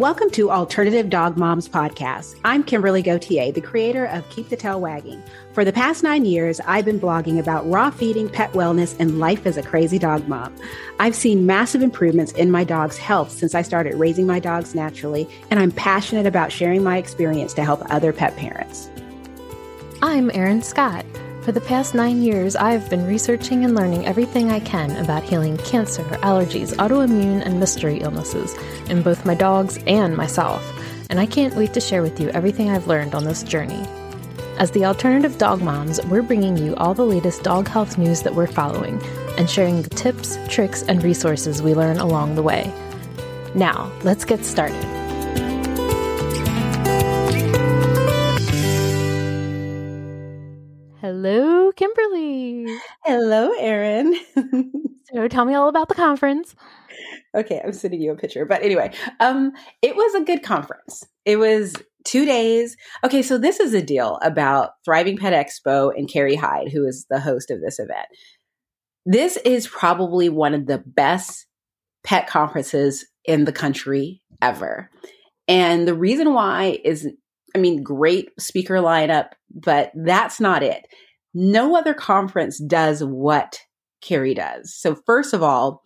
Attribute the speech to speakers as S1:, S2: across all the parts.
S1: Welcome to Alternative Dog Moms Podcast. I'm Kimberly Gauthier, the creator of Keep the Tail Wagging. For the past nine years, I've been blogging about raw feeding, pet wellness, and life as a crazy dog mom. I've seen massive improvements in my dog's health since I started raising my dogs naturally, and I'm passionate about sharing my experience to help other pet parents.
S2: I'm Erin Scott. For the past nine years, I've been researching and learning everything I can about healing cancer, allergies, autoimmune, and mystery illnesses in both my dogs and myself, and I can't wait to share with you everything I've learned on this journey. As the alternative dog moms, we're bringing you all the latest dog health news that we're following and sharing the tips, tricks, and resources we learn along the way. Now, let's get started. Hello, Kimberly.
S1: Hello, Erin.
S2: so tell me all about the conference.
S1: Okay, I'm sending you a picture. But anyway, um, it was a good conference. It was two days. Okay, so this is a deal about Thriving Pet Expo and Carrie Hyde, who is the host of this event. This is probably one of the best pet conferences in the country ever. And the reason why is I mean, great speaker lineup, but that's not it. No other conference does what Carrie does. So first of all,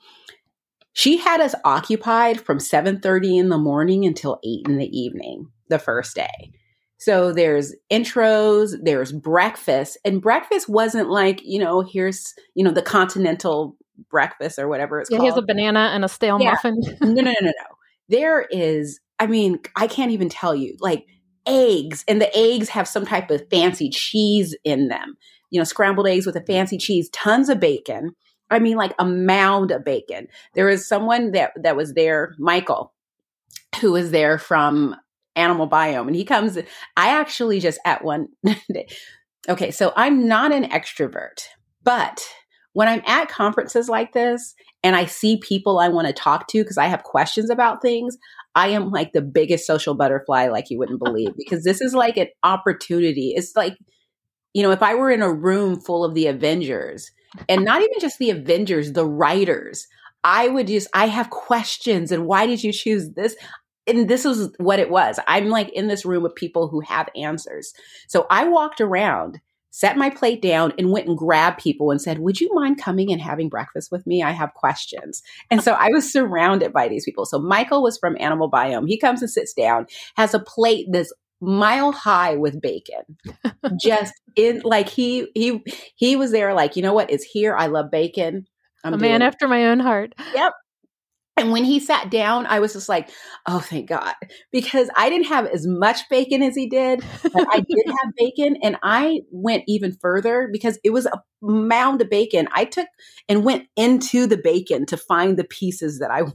S1: she had us occupied from 7:30 in the morning until 8 in the evening the first day. So there's intros, there's breakfast, and breakfast wasn't like, you know, here's, you know, the continental breakfast or whatever it's
S2: yeah,
S1: called.
S2: Here's a banana and a stale yeah. muffin.
S1: no, no, no, no, no. There is, I mean, I can't even tell you. Like eggs and the eggs have some type of fancy cheese in them. You know, scrambled eggs with a fancy cheese, tons of bacon. I mean, like a mound of bacon. There was someone that that was there, Michael, who was there from Animal Biome, and he comes. I actually just at one. day, okay, so I'm not an extrovert, but when I'm at conferences like this and I see people I want to talk to because I have questions about things, I am like the biggest social butterfly, like you wouldn't believe, because this is like an opportunity. It's like, you know, if I were in a room full of the Avengers, and not even just the Avengers, the writers, I would just, I have questions. And why did you choose this? And this is what it was. I'm like in this room with people who have answers. So I walked around set my plate down and went and grabbed people and said, Would you mind coming and having breakfast with me? I have questions. And so I was surrounded by these people. So Michael was from Animal Biome. He comes and sits down, has a plate that's mile high with bacon. Just in like he he he was there like, you know what? It's here. I love bacon.
S2: I'm a man after my own heart.
S1: Yep. And when he sat down, I was just like, oh, thank God. Because I didn't have as much bacon as he did, but I did have bacon. And I went even further because it was a mound of bacon. I took and went into the bacon to find the pieces that I wanted.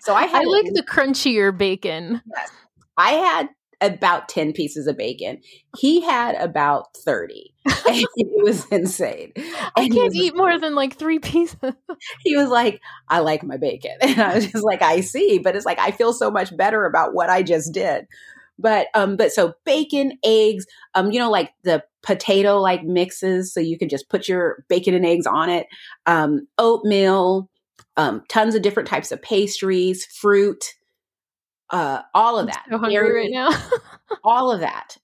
S2: So I had I like the crunchier bacon.
S1: Yes. I had about 10 pieces of bacon. He had about 30. it was insane.
S2: I can't eat more than like three pieces.
S1: he was like, I like my bacon. And I was just like, I see. But it's like, I feel so much better about what I just did. But, um, but so bacon, eggs, um, you know, like the potato like mixes. So you can just put your bacon and eggs on it. Um, oatmeal, um, tons of different types of pastries, fruit, uh, all of that.
S2: I'm so hungry right now.
S1: all of that.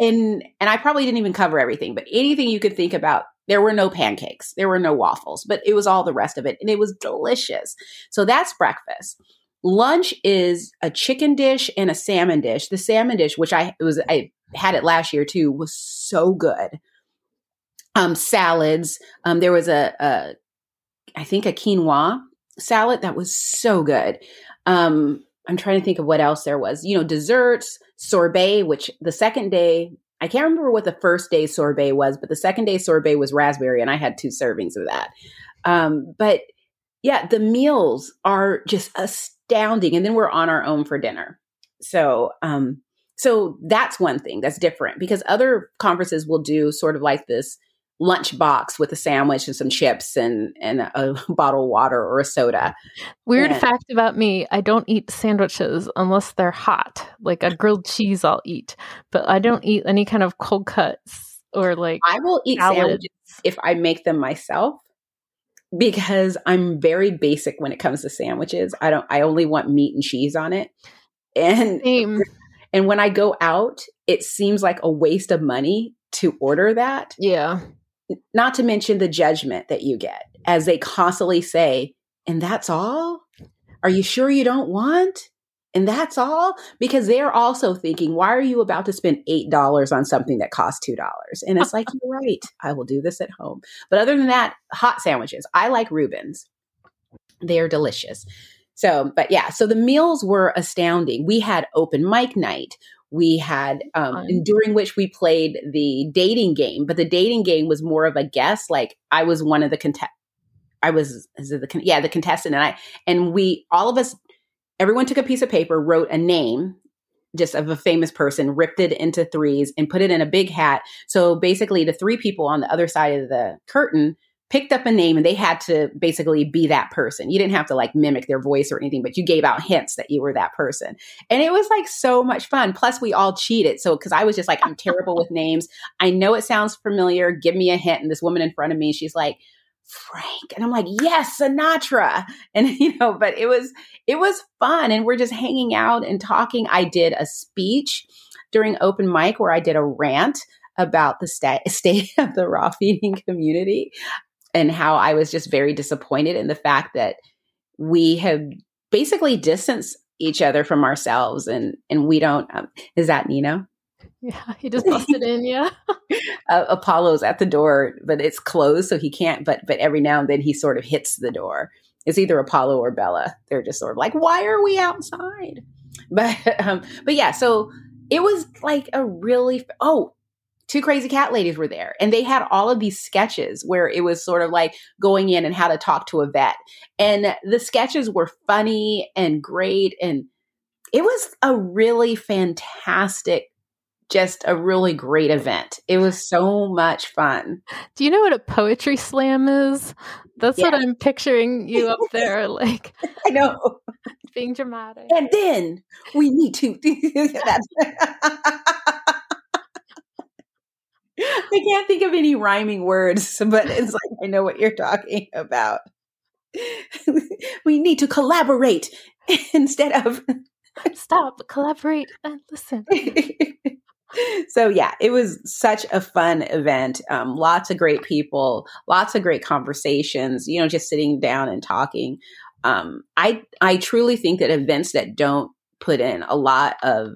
S1: And and I probably didn't even cover everything, but anything you could think about. There were no pancakes, there were no waffles, but it was all the rest of it, and it was delicious. So that's breakfast. Lunch is a chicken dish and a salmon dish. The salmon dish, which I was I had it last year too, was so good. Um, salads. Um, there was a, a I think a quinoa salad that was so good. Um, I'm trying to think of what else there was. You know, desserts, sorbet, which the second day, I can't remember what the first day sorbet was, but the second day sorbet was raspberry, and I had two servings of that. Um, but yeah, the meals are just astounding. And then we're on our own for dinner. So, um, so that's one thing that's different because other conferences will do sort of like this lunch box with a sandwich and some chips and and a bottle of water or a soda.
S2: Weird and, fact about me, I don't eat sandwiches unless they're hot. Like a grilled cheese I'll eat, but I don't eat any kind of cold cuts or like
S1: I will eat salad. sandwiches if I make them myself. because I'm very basic when it comes to sandwiches. I don't I only want meat and cheese on it. And
S2: Same.
S1: and when I go out, it seems like a waste of money to order that.
S2: Yeah.
S1: Not to mention the judgment that you get as they constantly say, and that's all? Are you sure you don't want? And that's all? Because they're also thinking, why are you about to spend $8 on something that costs $2? And it's like, you're right. I will do this at home. But other than that, hot sandwiches. I like Reuben's. They are delicious. So, but yeah, so the meals were astounding. We had open mic night. We had, um,
S2: Fun.
S1: during which we played the dating game, but the dating game was more of a guess. Like I was one of the contest. I was, is it the con- yeah the contestant, and I and we all of us, everyone took a piece of paper, wrote a name, just of a famous person, ripped it into threes, and put it in a big hat. So basically, the three people on the other side of the curtain picked up a name and they had to basically be that person. You didn't have to like mimic their voice or anything, but you gave out hints that you were that person. And it was like so much fun. Plus, we all cheated. So, because I was just like, I'm terrible with names. I know it sounds familiar. Give me a hint. And this woman in front of me, she's like, Frank. And I'm like, yes, Sinatra. And, you know, but it was, it was fun. And we're just hanging out and talking. I did a speech during open mic where I did a rant about the sta- state of the raw feeding community and how I was just very disappointed in the fact that we have basically distanced each other from ourselves and and we don't um, is that Nino
S2: Yeah. He just busted in. Yeah.
S1: uh, Apollo's at the door but it's closed so he can't but but every now and then he sort of hits the door it's either Apollo or Bella they're just sort of like why are we outside but um but yeah so it was like a really oh two crazy cat ladies were there and they had all of these sketches where it was sort of like going in and how to talk to a vet. And the sketches were funny and great and it was a really fantastic just a really great event. It was so much fun.
S2: Do you know what a poetry slam is? That's what I'm picturing you up there, like
S1: i know.
S2: being dramatic.
S1: and then we need to I can't think of any rhyming words, but it's like I know what you're talking about. we need to collaborate instead of
S2: Stop, collaborate, and listen.
S1: so yeah, it was such a fun event. Um, lots of great people, lots of great conversations. You know, just sitting down and talking. Um, I I truly think that events that don't put in a lot of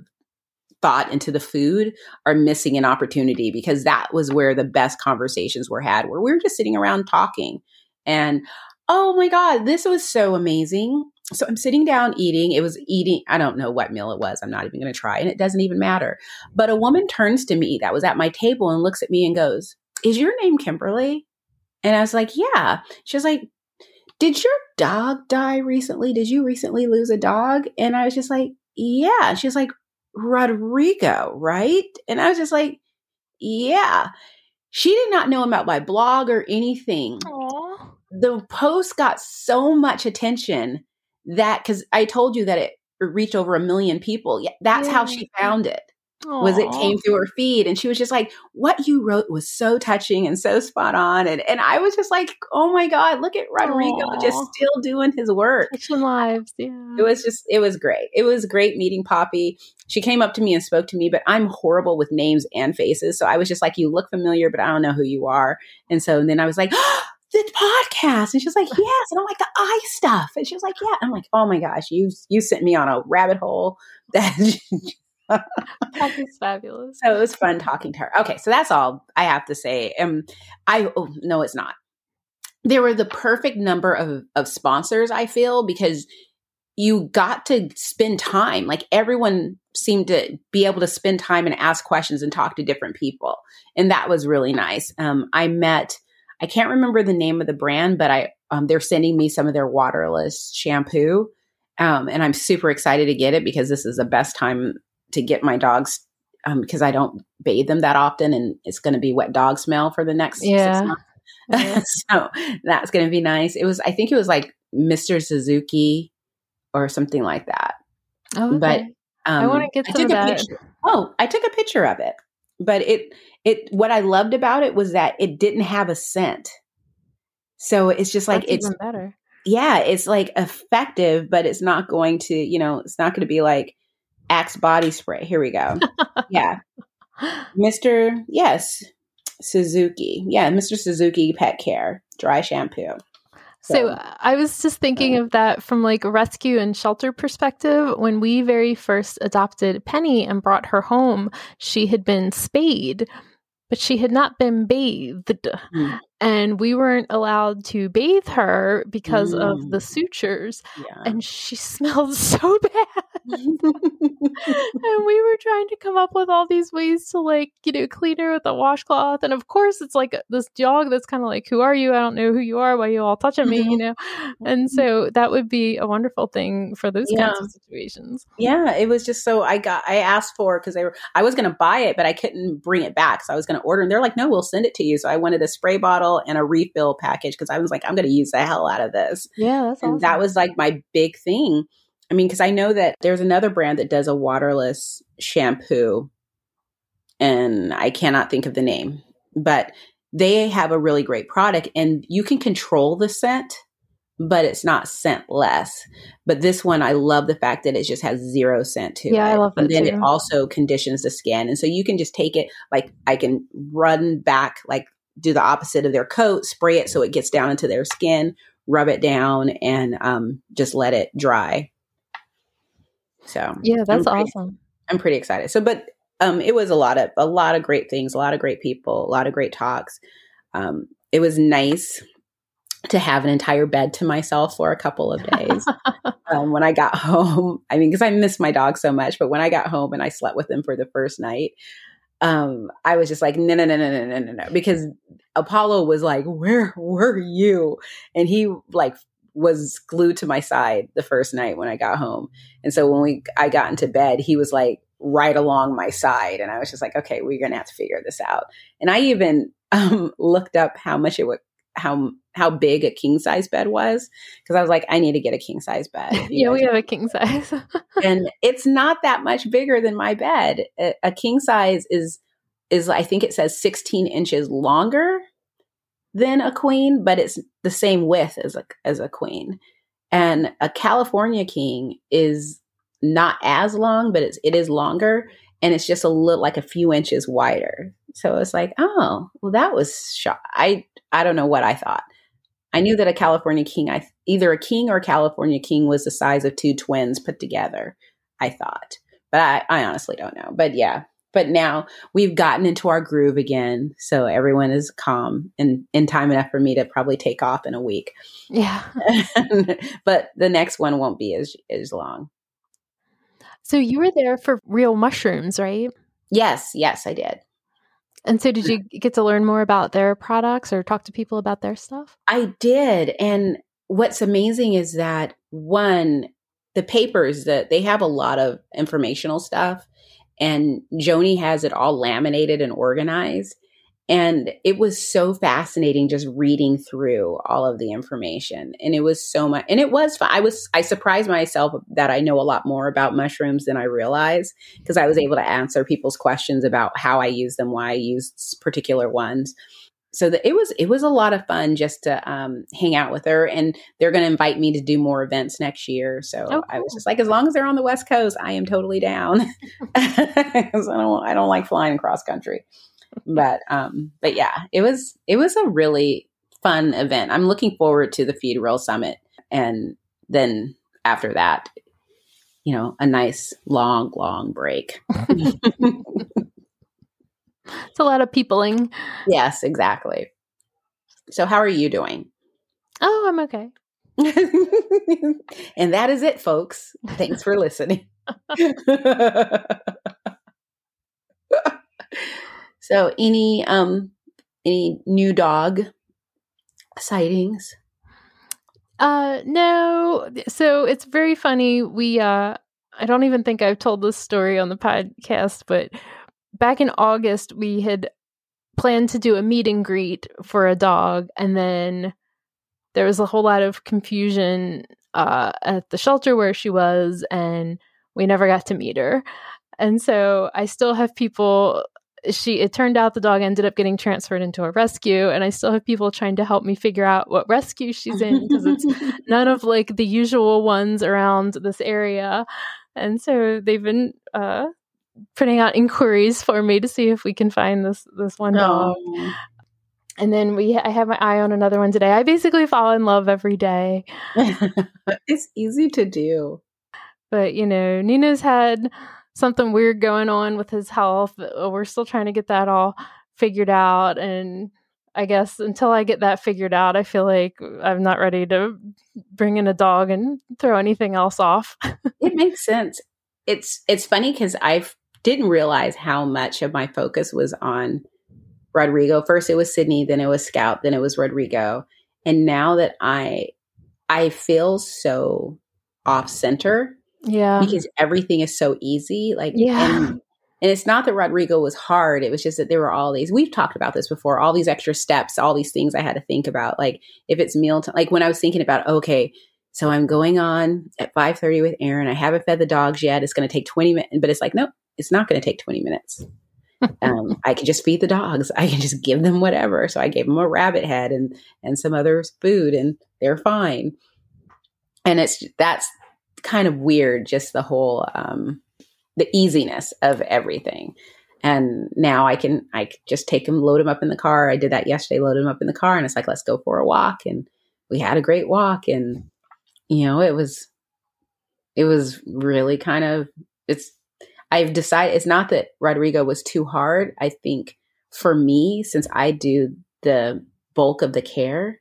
S1: thought into the food are missing an opportunity because that was where the best conversations were had, where we were just sitting around talking. And oh my god, this was so amazing. So I'm sitting down eating. It was eating, I don't know what meal it was. I'm not even going to try, and it doesn't even matter. But a woman turns to me that was at my table and looks at me and goes, Is your name Kimberly? And I was like, Yeah. She was like, Did your dog die recently? Did you recently lose a dog? And I was just like, Yeah. She was like, Rodrigo, right? And I was just like, Yeah. She did not know about my blog or anything
S2: Aw.
S1: the post got so much attention that because I told you that it reached over a million people. Yeah, that's how she found it. Was it came through her feed, and she was just like, "What you wrote was so touching and so spot on," and and I was just like, "Oh my god, look at Rodrigo just still doing his work."
S2: Touching lives, yeah.
S1: It was just, it was great. It was great meeting Poppy. She came up to me and spoke to me, but I'm horrible with names and faces. So I was just like, you look familiar, but I don't know who you are. And so then I was like, the podcast. And she's like, yes. And I'm like, the eye stuff. And she was like, yeah. I'm like, oh my gosh, you, you sent me on a rabbit hole that.
S2: Poppy's fabulous.
S1: so it was fun talking to her. Okay. So that's all I have to say. Um, I, oh, no, it's not. There were the perfect number of, of sponsors, I feel, because you got to spend time. Like everyone seemed to be able to spend time and ask questions and talk to different people. And that was really nice. Um, I met, I can't remember the name of the brand, but I, um, they're sending me some of their waterless shampoo. Um, and I'm super excited to get it because this is the best time to get my dogs um, because I don't bathe them that often and it's going to be wet dog smell for the next
S2: Yeah.
S1: six months.
S2: Yeah.
S1: so that's going to be nice. It was, I think it was like Mr. Suzuki or something like that.
S2: Oh,
S1: But um,
S2: I want to get
S1: I
S2: some of
S1: took a
S2: that.
S1: picture. Oh, I took a picture of it, but it it what I loved about it was that it didn't have a scent. So it's just like
S2: That's
S1: it's
S2: even better.
S1: yeah, it's like effective, but it's not going to, you know, it's not going to be like Axe body spray. Here we go. yeah. Mr. Yes, Suzuki. Yeah, Mr. Suzuki Pet Care Dry Shampoo.
S2: So
S1: So-
S2: uh, I was just thinking of that from like a rescue and shelter perspective. When we very first adopted Penny and brought her home, she had been spayed, but she had not been bathed.
S1: Mm.
S2: And we weren't allowed to bathe her because of
S1: Mm.
S2: the sutures.
S1: Yeah.
S2: And she smelled so bad. and we were trying to come up with all these ways to like you know clean her with a washcloth and of course it's like uh, this dog that's kind of like who are you? I don't know who you are. Why you all touching me? Mm-hmm. You know? And mm-hmm. so that would be a wonderful thing for those kinds of situations.
S1: Yeah, it was just so I got I asked for because they were I was going to buy it, but I couldn't bring it back, so I was going to order, and they're like, "No, we'll send it to you." So I wanted a spray bottle and a refill package because I was like, "I'm going to use the hell out of this."
S2: yeah that's
S1: and
S2: awesome.
S1: that was like my big thing. I mean, because I know that there's another brand that does a waterless shampoo, and I cannot think of the name, but they have a really great product, and you can control the scent, but it's not scentless. But this one, I love the fact that it just has zero scent to it.
S2: Yeah, I love
S1: And then
S2: too.
S1: it also conditions the skin, and so you can just take it like I can run back like do the opposite of their coat, spray it so it gets down into their skin, rub it down, and um, just let it dry. So
S2: yeah that's
S1: I'm pretty-
S2: awesome
S1: I'm pretty excited. So, but um, it was a lot of a lot of great things, a lot of great people, a lot of great talks. Um, it was nice to have an entire bed to myself for a couple of days. um, when I got home, I mean, because I miss my dog so much, but when I got home and I slept with him for the first night, um, I was just like, no, no, no, no, no, no, no, no, because Apollo was like, where were you? And he like was glued to my side the first night when I got home. And so when we I got into bed, he was like right along my side, and I was just like, okay, we're gonna have to figure this out. And I even um, looked up how much it would how how big a king size bed was because I was like, I need to get a king size bed.
S2: Yeah
S1: know,
S2: we have a king size
S1: and it's not that much bigger than my bed. A, a king size is is I think it says 16 inches longer than a queen, but it's the same width as a as a queen. And a California king is not as long, but it's it is longer and it's just a little like a few inches wider. So it's like, oh, well, that was shot. I I don't know what I thought. I knew that a California king, I either a king or a California king was the size of two twins put together. I thought, but I, I honestly don't know. But yeah, but now we've gotten into our groove again, so everyone is calm and in time enough for me to probably take off in a week.
S2: yeah
S1: but the next one won't be as as long.
S2: so you were there for real mushrooms right
S1: Yes, yes, I did.
S2: and so did you get to learn more about their products or talk to people about their stuff
S1: I did. And what's amazing is that one, the papers that they have a lot of informational stuff and Joni has it all laminated and organized. And it was so fascinating just reading through all of the information. And it was so much, and it was. I was, I surprised myself that I know a lot more about mushrooms than I realized because I was able to answer people's questions about how I use them, why I use particular ones so that it was it was a lot of fun just to um, hang out with her and they're going to invite me to do more events next year. So
S2: Oh,
S1: i was just like as long as they're on the west coast i am totally down. I don't i don't like flying cross country. But um but yeah it was it was a really fun event. I'm looking forward to the feed roll summit and then after that you know a nice long long break
S2: it's a lot of peopling
S1: yes exactly so how are you doing
S2: oh i'm okay
S1: and that is it, folks. Thanks for listening. so, any um, any new dog sightings?
S2: Uh no. So it's very funny. We uh I don't even think I've told this story on the podcast, but back in August we had planned to do a meet and greet for a dog and then there was a whole lot of confusion uh at the shelter where she was and we never got to meet her. And so I still have people she it turned out the dog ended up getting transferred into a rescue and i still have people trying to help me figure out what rescue she's in because it's none of like the usual ones around this area and so they've been uh putting out inquiries for me to see if we can find this this one dog oh. and then we i have my eye on another one today i basically fall in love every day
S1: it's easy to do
S2: but you know nina's had something weird going on with his health. Uh, we're still trying to get that all figured out. And I guess until I get that figured out, I feel like I'm not ready to bring in a dog and throw anything else off.
S1: it makes sense. It's it's funny because I didn't realize how much of my focus was on Rodrigo. First it was Sydney, then it was Scout, then it was Rodrigo. And now that I I feel so off center
S2: yeah.
S1: Because everything is so easy. Like,
S2: yeah.
S1: And, and it's not that Rodrigo was hard. It was just that there were all these, we've talked about this before, all these extra steps, all these things I had to think about. Like if it's meal time, like when I was thinking about, okay, so I'm going on at 5.30 with Erin. I haven't fed the dogs yet. It's going to take 20 minutes, but it's like, no, it's not going to take 20 minutes. um, I can just feed the dogs. I can just give them whatever. So I gave them a rabbit head and, and some other food and they're fine. And it's, that's, kind of weird, just the whole um, the easiness of everything. And now I can I just take them, load them up in the car. I did that yesterday, load them up in the car, and it's like let's go for a walk. And we had a great walk, and you know it was it was really kind of it's I've decided it's not that Rodrigo was too hard. I think for me, since I do the bulk of the care,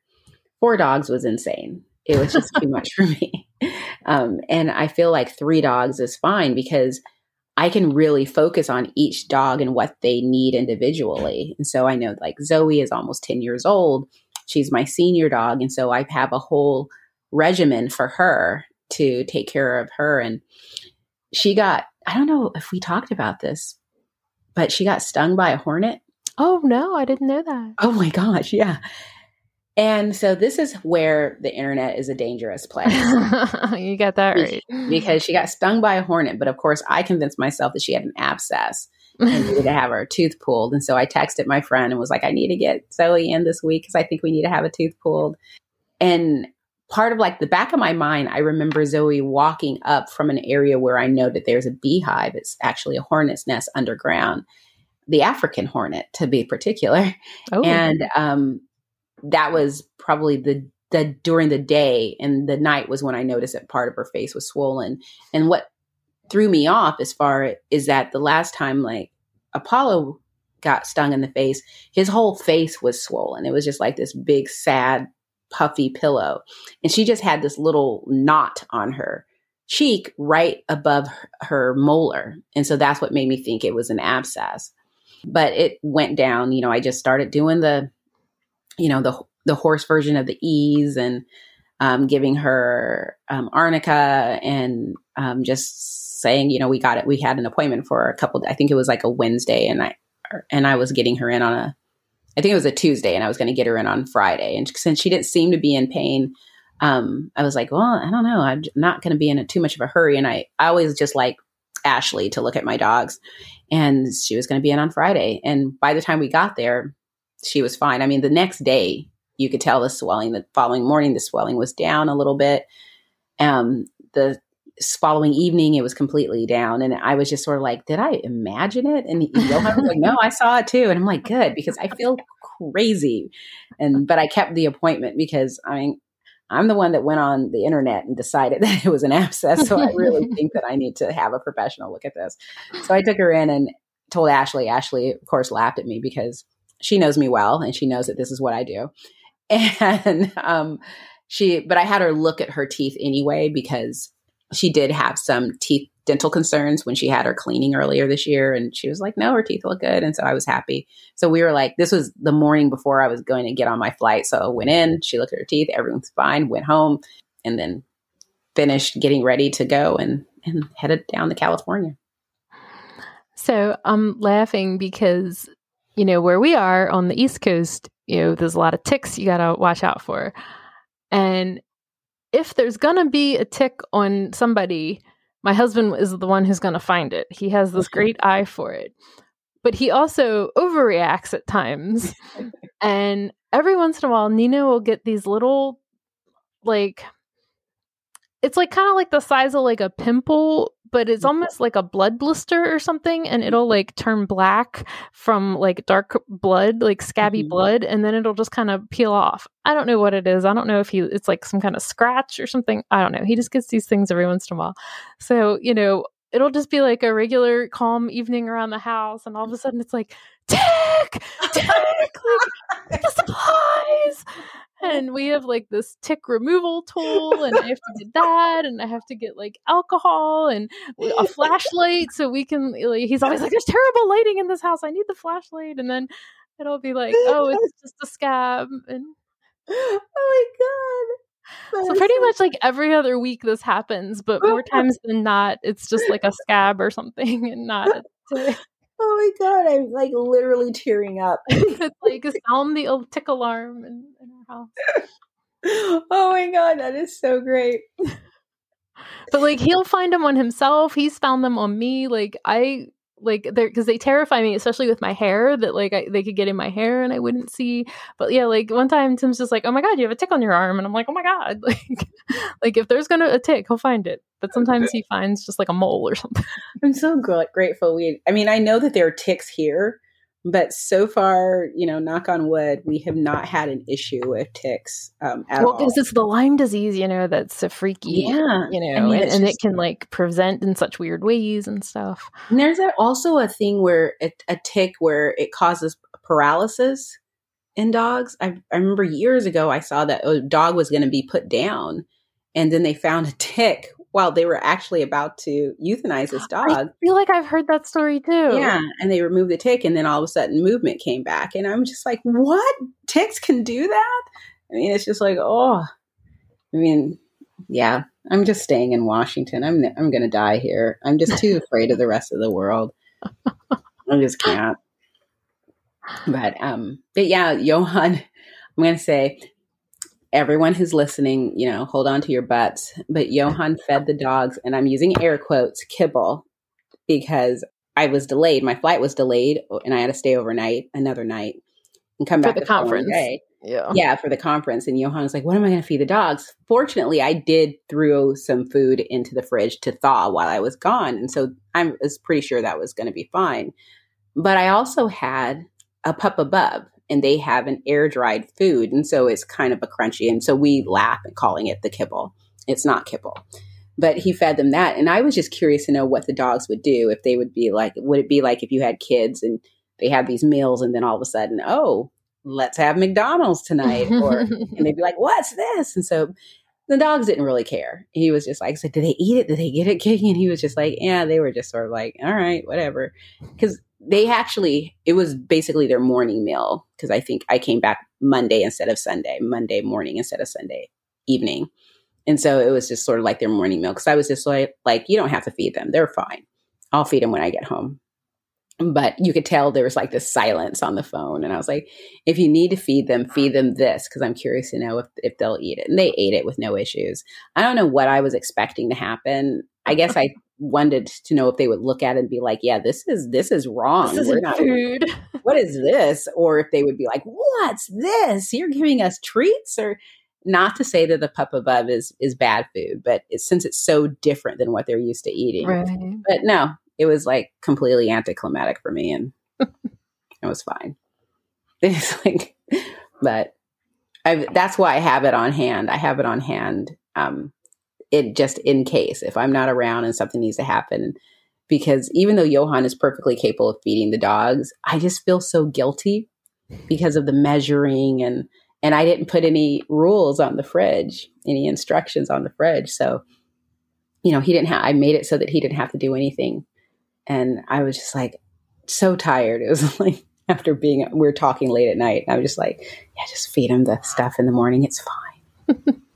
S1: four dogs was insane. It was just too much for me. Um, and I feel like three dogs is fine because I can really focus on each dog and what they need individually. And so I know like Zoey is almost 10 years old. She's my senior dog. And so I have a whole regimen for her to take care of her. And she got, I don't know if we talked about this, but she got stung by a hornet.
S2: Oh, no, I didn't know that.
S1: Oh my gosh. Yeah. And so this is where the internet is a dangerous place.
S2: you got that right.
S1: Because she got stung by a hornet, but of course I convinced myself that she had an abscess and needed to have her tooth pulled. And so I texted my friend and was like, I need to get Zoey in this week because I think we need to have a tooth pulled. And part of like the back of my mind, I remember Zoey walking up from an area where I know that there's a beehive. It's actually a hornet's nest underground, the African hornet to be particular. Oh. And um, that was probably the the during the day and the night was when I noticed that part of her face was swollen. And what threw me off as far is that the last time like Apollo got stung in the face, his whole face was swollen. It was just like this big sad puffy pillow. And she just had this little knot on her cheek right above her molar. And so that's what made me think it was an abscess. But it went down, you know, I just started doing the you know the the horse version of the ease and um, giving her um, arnica and um, just saying, you know, we got it. We had an appointment for a couple. I think it was like a Wednesday, and I and I was getting her in on a. I think it was a Tuesday, and I was going to get her in on Friday. And since she didn't seem to be in pain, um, I was like, well, I don't know. I'm not going to be in a, too much of a hurry. And I, I always just like Ashley to look at my dogs, and she was going to be in on Friday. And by the time we got there, she was fine. I mean, the next day you could tell the swelling. The following morning, the swelling was down a little bit. Um, the following evening, it was completely down, and I was just sort of like, "Did I imagine it?" And Johan was like, "No, I saw it too." And I'm like, "Good," because I feel crazy. And but I kept the appointment because I mean, I'm the one that went on the internet and decided that it was an abscess. So I really think that I need to have a professional look at this. So I took her in and told Ashley. Ashley, of course, laughed at me because she knows me well and she knows that this is what I do. And um, she, but I had her look at her teeth anyway because she did have some teeth dental concerns when she had her cleaning earlier this year. And she was like, no, her teeth look good. And so I was happy. So we were like, this was the morning before I was going to get on my flight. So I went in, she looked at her teeth, everything's fine, went home, and then finished getting ready to go and, and headed down to California.
S2: So I'm laughing because you know, where we are on the East Coast, you know, there's a lot of ticks you got to watch out for. And if there's to be a tick on somebody, my husband is the one who's to find it. He has this great eye for it. but he also overreacts at times. and every once in a while, Nino will get these little, like, it's like kind of like the size of like a pimple but it's almost like a blood blister or something and it'll like turn black from like dark blood like scabby mm-hmm. blood and then it'll just kind of peel off. I don't know what it is. I don't know if he it's like some kind of scratch or something. I don't know. He just gets these things every once in a while. So you know it'll just be like a regular calm evening around the house and all of a sudden it's like tick! Tick! Like the supplies and we have like this tick removal tool and i have to get that and i have to get like alcohol and a flashlight so we can like, he's always like there's terrible lighting in this house. I need the flashlight. And then it'll be like oh it's just a scab and
S1: oh my god.
S2: So pretty much like every other week this happens but more times than not it's just like a scab or something and not a tick
S1: Oh my god, I'm like literally tearing up.
S2: it's like sound the tick alarm in, in our house.
S1: oh my god, that is so great.
S2: but like he'll find them on himself. He's found them on me. Like I like they're because they terrify me, especially with my hair. That like I, they could get in my hair and I wouldn't see. But yeah, like one time Tim's just like, "Oh my god, you have a tick on your arm," and I'm like, "Oh my god!" Like, like if there's gonna a tick, he'll find it. But sometimes he finds just like a mole or something.
S1: I'm so gr- grateful. We, I mean, I know that there are ticks here, but so far, you know, knock on wood, we have not had an issue with ticks um, at well, all. Well,
S2: because it's the Lyme disease, you know, that's a freaky, yeah, you know, I mean, and, and just, it can like present in such weird ways and stuff.
S1: And there's also a thing where a, a tick where it causes paralysis in dogs. I, I remember years ago I saw that a dog was going to be put down, and then they found a tick while they were actually about to euthanize this dog. I
S2: feel like I've heard that story too.
S1: Yeah, and they removed the tick, and then all of a sudden, movement came back, and I'm just like, what? Ticks can do that? I mean, it's just like, oh, I mean, yeah. I'm just staying in Washington. I'm I'm gonna die here. I'm just too afraid of the rest of the world. I just can't. But um, but yeah, Johan, I'm gonna say everyone who's listening, you know, hold on to your butts. But Johan fed the dogs, and I'm using air quotes, kibble, because I was delayed. My flight was delayed, and I had to stay overnight, another night, and come
S2: for
S1: back
S2: the conference. Day.
S1: Yeah, yeah, for the conference. And Johan was like, "What am I going to feed the dogs?" Fortunately, I did throw some food into the fridge to thaw while I was gone, and so I was pretty sure that was going to be fine. But I also had a Papa Bub, and they have an air dried food. And so it's kind of a crunchy. And so we laugh at calling it the kibble. It's not kibble. But he fed them that. And I was just curious to know what the dogs would do if they would be like, would it be like if you had kids and they had these meals and then all of a sudden, oh, let's have McDonald's tonight. Or, and they'd be like, what's this? And so the dogs didn't really care. He was just like, so did they eat it? Did they get it, King? And he was just like, yeah, they were just sort of like, all right, whatever. Because they actually it was basically their morning meal because I think I came back Monday instead of Sunday, Monday morning instead of Sunday evening. And so it was just sort of like their morning meal because I was just like, like you don't have to feed them; they're fine. I'll feed them when I get home. But you could tell there was like this silence on the phone, and I was like, if you need to feed them, feed them this because I'm curious to know if if they'll eat it. And they ate it with no issues. I don't know what I was expecting to happen. I guess I wanted to know if they would look at it and be like, "Yeah, this is this is wrong.
S2: This is not, food.
S1: What is this?" Or if they would be like, "What's this? You're giving us treats?" Or not to say that the pup above is is bad food, but it's, since it's so different than what they're used to eating. Right. But no, it was like completely anticlimactic for me, and it was fine. It's like, but I, that's why I have it on hand. I have it on hand. Um, it just in case if I'm not around and something needs to happen. Because even though Johan is perfectly capable of feeding the dogs, I just feel so guilty because of the measuring and and I didn't put any rules on the fridge, any instructions on the fridge. So, you know, he didn't have I made it so that he didn't have to do anything. And I was just like so tired. It was like after being we are talking late at night. I was just like, yeah, just feed him the stuff in the morning. It's fine.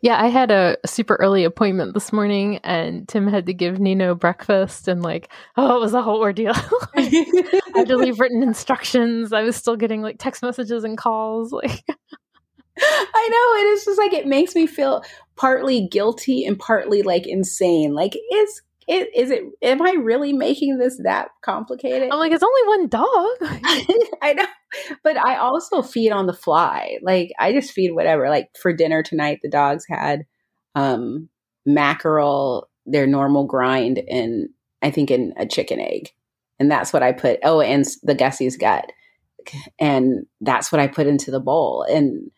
S2: Yeah, I had a super early appointment this morning and Tim had to give Nino breakfast and like, oh, it was a whole ordeal. I had to leave written instructions. I was still getting like text messages and calls like
S1: I know it is just like it makes me feel partly guilty and partly like insane. Like it's it, is it? Am I really making this that complicated?
S2: I'm like, it's only one dog.
S1: I know, but I also feed on the fly. Like I just feed whatever. Like for dinner tonight, the dogs had um, mackerel, their normal grind, and I think in a chicken egg, and that's what I put. Oh, and the Gussy's Gut, and that's what I put into the bowl, and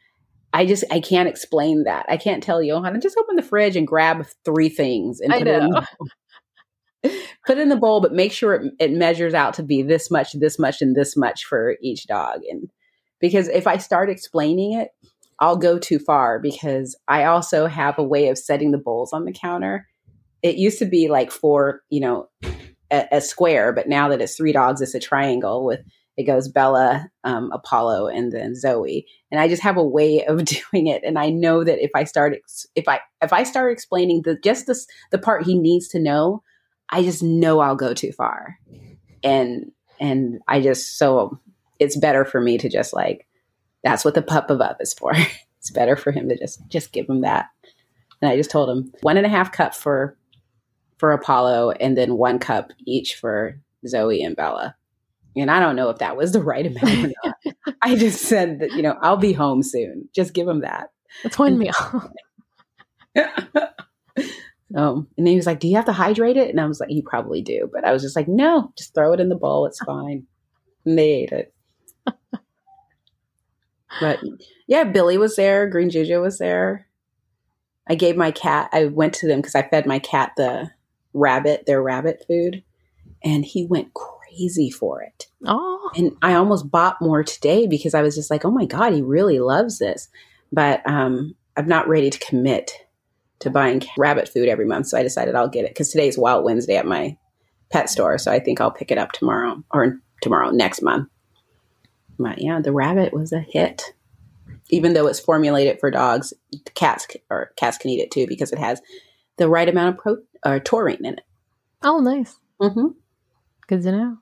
S1: I just I can't explain that. I can't tell Johanna just open the fridge and grab three things and
S2: I
S1: put
S2: know.
S1: it in the put in the bowl, but make sure it, it measures out to be this much, this much, and this much for each dog. And because if I start explaining it, I'll go too far because I also have a way of setting the bowls on the counter. It used to be like four, you know, a, a square, but now that it's three dogs, it's a triangle with it goes Bella, um, Apollo, and then Zoey. And I just have a way of doing it. And I know that if I start ex- if I if I start explaining the just this the part he needs to know, I just know I'll go too far. And and I just so it's better for me to just like that's what the pup above is for. it's better for him to just just give him that. And I just told him one and a half cup for for Apollo and then one cup each for Zoey and Bella. And I don't know if that was the right amount or not. I just said that, you know, I'll be home soon. Just give him that.
S2: It's one meal.
S1: Um, and then he was like, Do you have to hydrate it? And I was like, You probably do. But I was just like, No, just throw it in the bowl. It's fine. And they ate it. but yeah, Billy was there. Green Juju was there. I gave my cat, I went to them because I fed my cat the rabbit, their rabbit food. And he went crazy for it.
S2: oh,
S1: And I almost bought more today because I was just like, oh my God, he really loves this. But um, I'm not ready to commit to buying rabbit food every month. So I decided I'll get it because today's Wild Wednesday at my pet store. So I think I'll pick it up tomorrow or tomorrow, next month. But yeah, the rabbit was a hit. Even though it's formulated for dogs, cats or cats can eat it too because it has the right amount of pro or taurine in it.
S2: oh, nice.
S1: Mm-hmm.
S2: Good to know.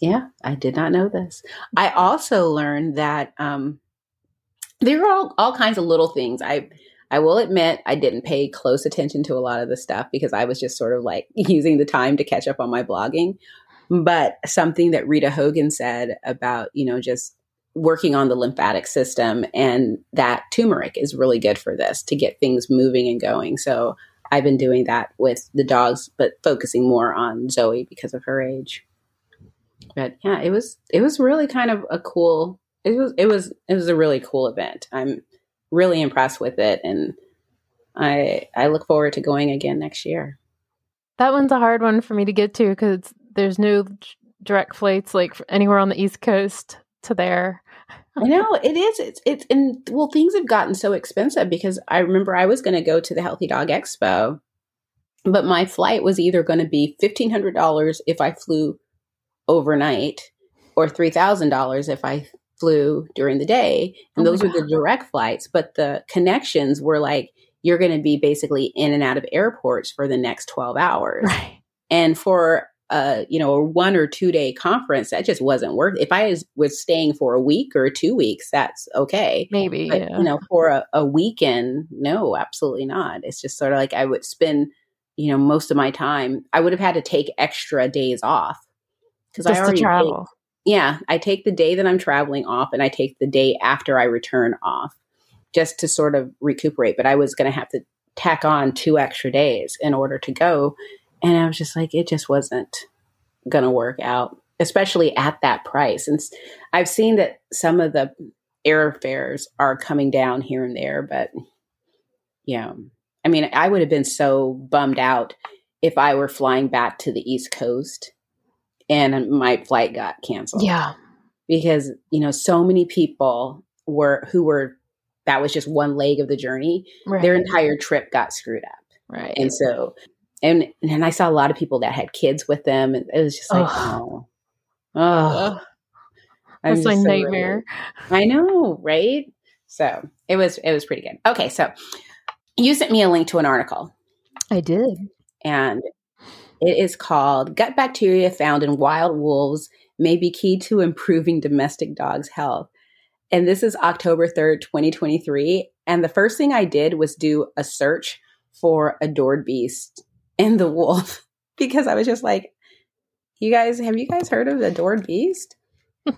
S1: Yeah, I did not know this. I also learned that um, there are all, all kinds of little things. I I will admit I didn't pay close attention to a lot of the stuff because I was just sort of like using the time to catch up on my blogging. But something that Rita Hogan said about, you know, just working on the lymphatic system and that turmeric is really good for this to get things moving and going. So I've been doing that with the dogs, but focusing more on Zoey because of her age. But yeah, it was it was really kind of a cool it was it was it was a really cool event. I'm really impressed with it and I I look forward to going again next year.
S2: That one's a hard one for me to get to because there's no direct flights like anywhere on the East Coast to there.
S1: I know it is. It's it's and well, things have gotten so expensive because I remember I was going to go to the Healthy Dog Expo, but my flight was either going to be fifteen hundred dollars if I flew overnight, or three thousand dollars if I flew during the day, and
S2: Oh
S1: those were the direct flights. But the connections were like you're going to be basically in and out of airports for the next twelve hours
S2: Right.
S1: and for a you know a one or two day conference that just wasn't worth if i was, staying for a week or two weeks that's okay
S2: Maybe.
S1: but
S2: yeah.
S1: you know for a, a weekend no absolutely not it's just sort of like i would spend you know most of my time i would have had to take extra days off because i already
S2: travel.
S1: Yeah i take the day that i'm traveling off and i take the day after i return off just to sort of recuperate but i was going to have to tack on two extra days in order to go and i was just like it just wasn't going to work out especially at that price and I've seen that some of the airfares are coming down here and there but yeah i mean i would have been so bummed out if i were flying back to the east coast and my flight got canceled
S2: Yeah.
S1: because you know so many people were who were that was just one leg of the journey
S2: Right.
S1: their entire trip got screwed up
S2: right.
S1: and so and and i saw a lot of people that had kids with them and it was just like oh oh
S2: That's my
S1: so
S2: nightmare.
S1: relieved. i know right so it was it was pretty good okay so you sent me a link to an article
S2: I did.
S1: and it is called Gut Bacteria Found in Wild Wolves May Be Key to Improving Domestic Dogs' Health. And this is October 3rd, 2023. And the first thing I did was do a search for Adored Beast and the wolf because I was just like, you guys, have you guys heard of Adored Beast?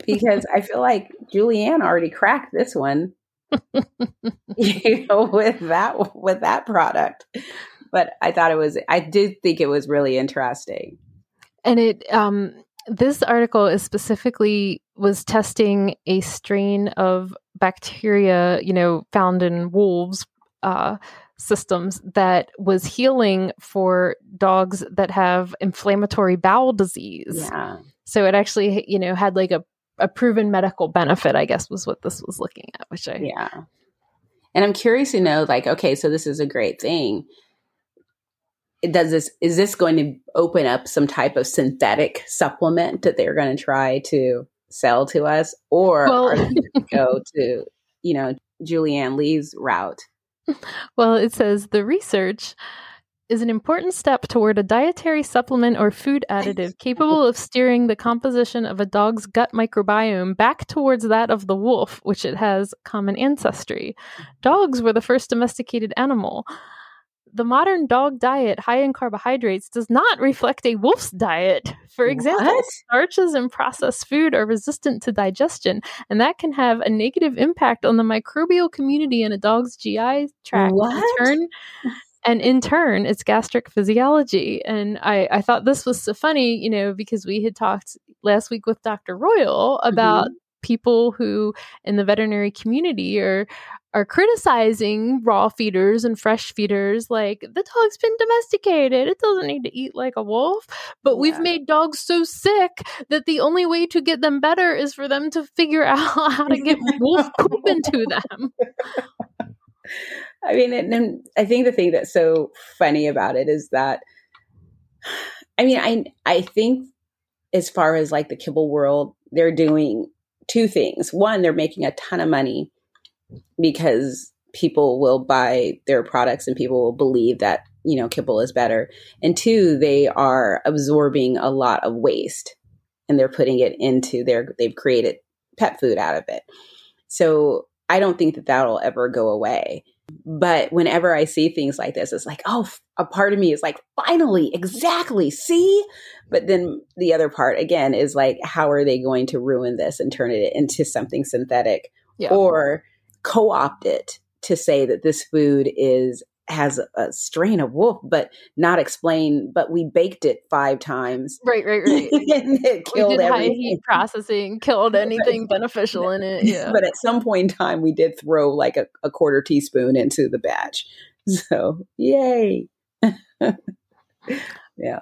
S1: Because I feel like Julie Anne already cracked this one, you know, with that with that product. But I thought it was, I did think it was really interesting.
S2: And it, um, this article is specifically was testing a strain of bacteria, you know, found in wolves uh, systems that was healing for dogs that have inflammatory bowel disease.
S1: Yeah.
S2: So it actually, you know, had like a, a proven medical benefit, I guess was what this was looking at, which I
S1: Yeah. And I'm curious to know, like, okay, so this is a great thing. Does this is this going to open up some type of synthetic supplement that they're going to try to sell to us? Or
S2: Well-
S1: are going to go to, you know, Julie Anne Lee's route?
S2: Well, it says the research is an important step toward a dietary supplement or food additive capable of steering the composition of a dog's gut microbiome back towards that of the wolf, which it has common ancestry. Mm-hmm. Dogs were the first domesticated animal. The modern dog diet, high in carbohydrates, does not reflect a wolf's diet. For example,
S1: What?
S2: starches and processed food are resistant to digestion, and that can have a negative impact on the microbial community in a dog's GI tract.
S1: What?
S2: In turn, and in turn, it's gastric physiology. And I, I thought this was so funny, you know, because we had talked last week with Dr. Royal about mm-hmm. People who in the veterinary community are are criticizing raw feeders and fresh feeders like the dog's been domesticated. It doesn't need to eat like a wolf. But we've made dogs so sick that the only way to get them better is for them to figure out how to get wolf poop into them.
S1: I mean, and, and I think the thing that's so funny about it is that, I mean, I I think as far as like the kibble world, they're doing two things. One, they're making a ton of money because people will buy their products and people will believe that you know kibble is better. And two, they are absorbing a lot of waste and they're putting it into their. They've created pet food out of it. So I don't think that that'll ever go away. But whenever I see things like this, it's like, oh, a part of me is like, finally, exactly, see? But then the other part, again, is like, how are they going to ruin this and turn it into something synthetic
S2: yeah
S1: or co opt it to say that this food is has a strain of wolf, but not explain, but we baked it five times
S2: right right right
S1: and it
S2: we
S1: killed
S2: did high heat processing killed anything beneficial in it yeah
S1: but at some point in time, we did throw like a, a quarter teaspoon into the batch. So, yay. yeah.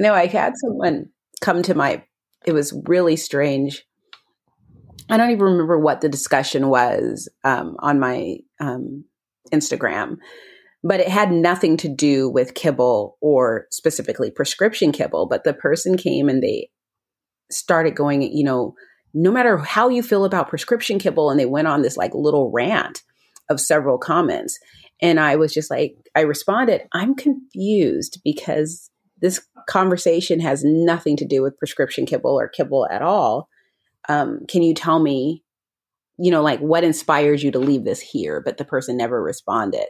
S1: No, I had someone come to my, it was really strange. I don't even remember what the discussion was um, on my um, Instagram, but it had nothing to do with kibble or specifically prescription kibble. But the person came and they started going, you know, no matter how you feel about prescription kibble, and they went on this like little rant of several comments. And I was just like, I responded, I'm confused because this conversation has nothing to do with prescription kibble or kibble at all. Um, can you tell me, you know, like what inspires you to leave this here? But the person never responded.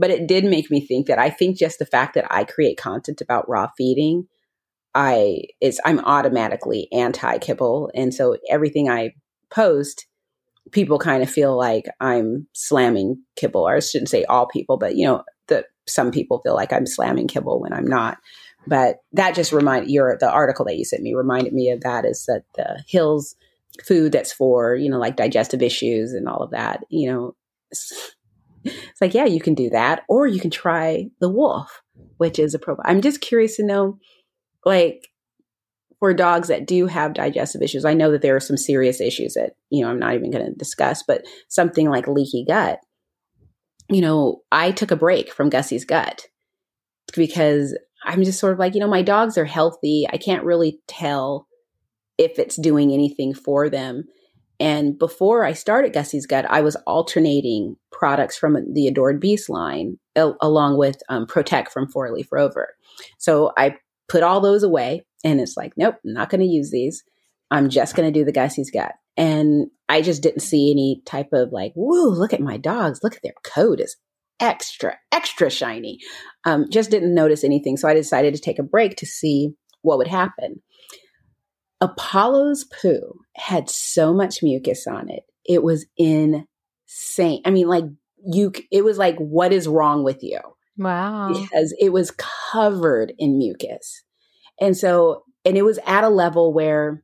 S1: But it did make me think that I think just the fact that I create content about raw feeding, I is I'm automatically anti kibble, and so everything I post, people kind of feel like I'm slamming kibble, or I shouldn't say all people, but you know, the some people feel like I'm slamming kibble when I'm not. But that just reminded your the article that you sent me reminded me of that is that the Hills food that's for you know like digestive issues and all of that you know it's, like yeah you can do that or you can try the wolf which is a pro i'm just curious to know like for dogs that do have digestive issues i know that there are some serious issues that you know i'm not even going to discuss but something like leaky gut. You know i took a break from Gussy's gut because i'm just sort of like you know my dogs are healthy. I can't really tell if it's doing anything for them and before I started Gussy's Gut, I was alternating products from the Adored Beast line al- along with um, Protect from Four Leaf Rover. So I put all those away and it's like, nope, I'm not going to use these. I'm just going to do the Gussy's Gut. And I just didn't see any type of like, whoa, look at my dogs. Look at their coat is extra, extra shiny. Um, just didn't notice anything. So I decided to take a break to see what would happen. Apollo's poo had so much mucus on it. It was insane. I mean, like, you, it was like, what is wrong with you?
S2: Wow.
S1: Because it was covered in mucus. And so, and it was at a level where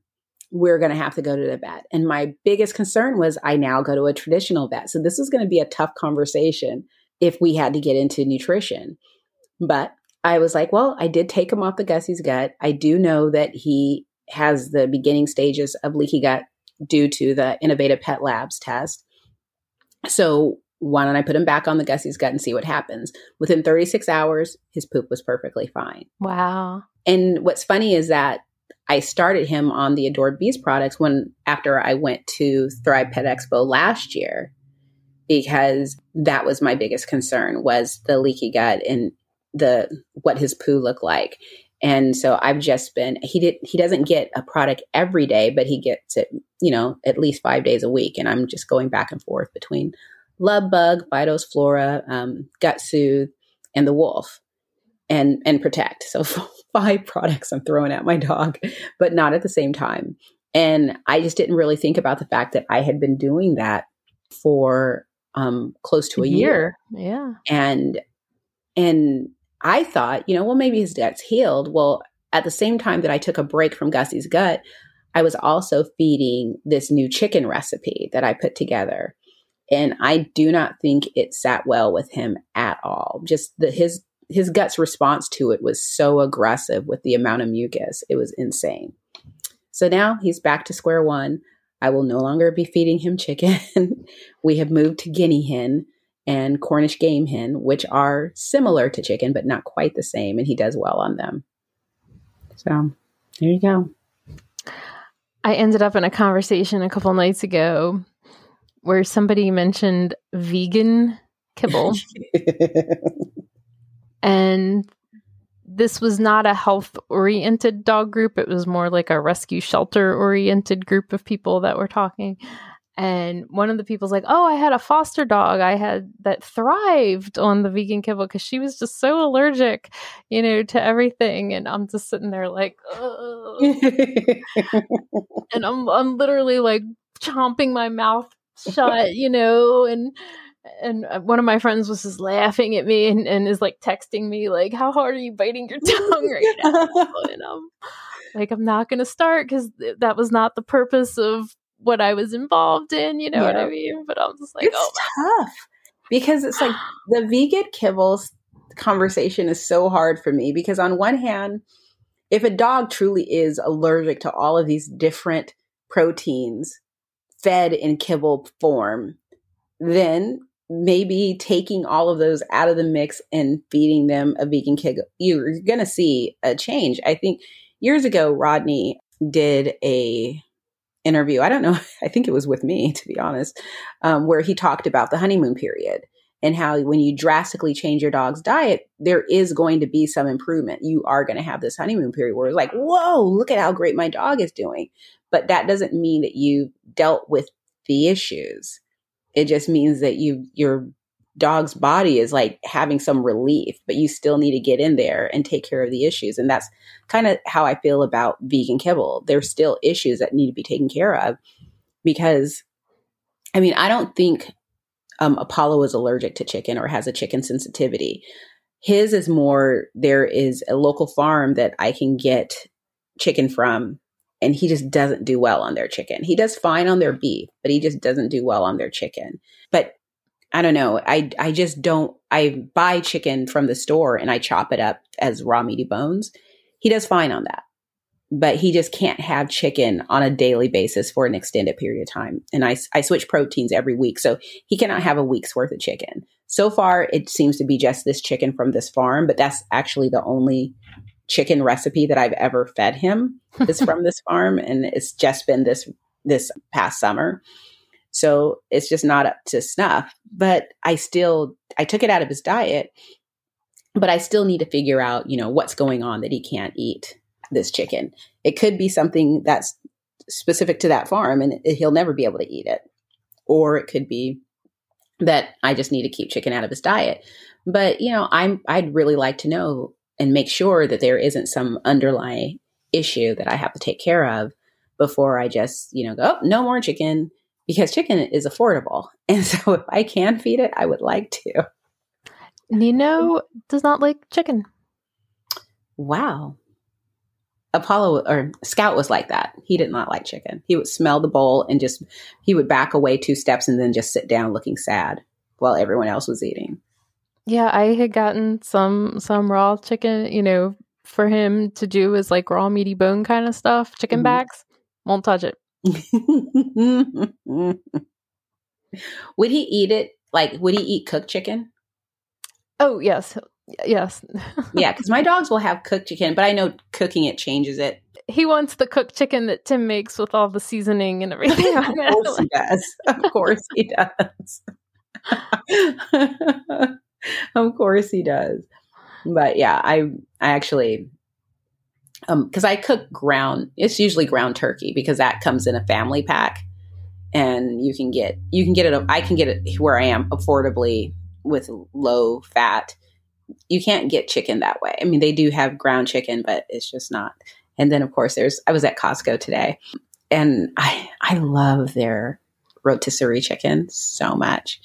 S1: we're going to have to go to the vet. And my biggest concern was I now go to a traditional vet. So this was going to be a tough conversation if we had to get into nutrition. But I was like, well, I did take him off the Gussy's gut. I do know that he has the beginning stages of leaky gut due to the innovative pet labs test. So why don't I put him back on the Gussy's gut and see what happens? Within 36 hours, his poop was perfectly fine.
S2: Wow.
S1: And what's funny is that I started him on the Adored Beast products when after I went to Thrive Pet Expo last year because that was my biggest concern was the leaky gut and the what his poo looked like. And so I've just been he did he doesn't get a product every day, but he gets it, you know, at least five days a week. And I'm just going back and forth between Love Bug, Phytos Flora, um, Gut Soothe, and the Wolf and and protect. So five products I'm throwing at my dog, but not at the same time. And I just didn't really think about the fact that I had been doing that for um, close to a, a year.
S2: year. Yeah.
S1: And and I thought, you know, well, maybe his gut's healed. Well, at the same time that I took a break from Gussy's gut, I was also feeding this new chicken recipe that I put together. And I do not think it sat well with him at all. Just the his his gut's response to it was so aggressive with the amount of mucus. It was insane. So now he's back to square one. I will no longer be feeding him chicken. we have moved to guinea hen and Cornish game hen, which are similar to chicken, but not quite the same. And he does well on them. So there you go.
S2: I ended up in a conversation a couple nights ago where somebody mentioned vegan kibble. and this was not a health oriented dog group. It was more like a rescue shelter oriented group of people that were talking. And one of the people's like, "Oh, I had a foster dog. I had that thrived on the vegan kibble because she was just so allergic, you know, to everything." And I'm just sitting there like, and I'm I'm literally like chomping my mouth shut, you know, and and uh, one of my friends was just laughing at me and, and is like texting me like how hard are you biting your tongue right now and i'm like i'm not going to start because th- that was not the purpose of what i was involved in you know yeah. what i mean but i'm just like
S1: it's
S2: oh
S1: tough because it's like the vegan kibbles conversation is so hard for me because on one hand if a dog truly is allergic to all of these different proteins fed in kibble form then maybe taking all of those out of the mix and feeding them a vegan kibble, you're going to see a change. I think years ago, Rodney did a interview. I don't know. I think it was with me, to be honest, um, where he talked about the honeymoon period and how when you drastically change your dog's diet, there is going to be some improvement. You are going to have this honeymoon period where it's like, whoa, look at how great my dog is doing. But that doesn't mean that you dealt with the issues. It just means that you your dog's body is like having some relief, but you still need to get in there and take care of the issues. And that's kind of how I feel about vegan kibble. There's still issues that need to be taken care of because I mean, I don't think um, Apollo is allergic to chicken or has a chicken sensitivity. His is more there is a local farm that I can get chicken from and he just doesn't do well on their chicken. He does fine on their beef, but he just doesn't do well on their chicken. But I don't know. I I just don't. I buy chicken from the store and I chop it up as raw meaty bones. He does fine on that, but he just can't have chicken on a daily basis for an extended period of time. And I I switch proteins every week, so he cannot have a week's worth of chicken. So far, it seems to be just this chicken from this farm, but that's actually the only chicken recipe that I've ever fed him is from this farm, and it's just been this this past summer. So it's just not up to snuff. But I still I took it out of his diet, but I still need to figure out, you know, what's going on that he can't eat this chicken. It could be something that's specific to that farm and he'll never be able to eat it. Or it could be that I just need to keep chicken out of his diet. But, you know, I'm I'd really like to know and make sure that there isn't some underlying issue that I have to take care of before I just, you know, go, oh, no more chicken because chicken is affordable. And so if I can feed it, I would like to.
S2: Nino does not like chicken.
S1: Wow. Apollo or Scout was like that. He did not like chicken. He would smell the bowl and just he would back away two steps and then just sit down looking sad while everyone else was eating.
S2: Yeah, I had gotten some some raw chicken, you know, for him to do as like raw meaty bone kind of stuff, chicken mm-hmm. backs. Won't touch it.
S1: would he eat it? Like, would he eat cooked chicken?
S2: Oh yes, yes.
S1: yeah, because my dogs will have cooked chicken, but I know cooking it changes it.
S2: He wants the cooked chicken that Tim makes with all the seasoning and everything.
S1: of course he does. Of course he does. of course he does. But yeah, I I actually um because I cook ground it's usually ground turkey because that comes in a family pack and you can get you can get it I can get it where I am affordably with low fat. You can't get chicken that way. I mean, they do have ground chicken, but it's just not. And then of course there's I was at Costco today and I I love their rotisserie chicken so much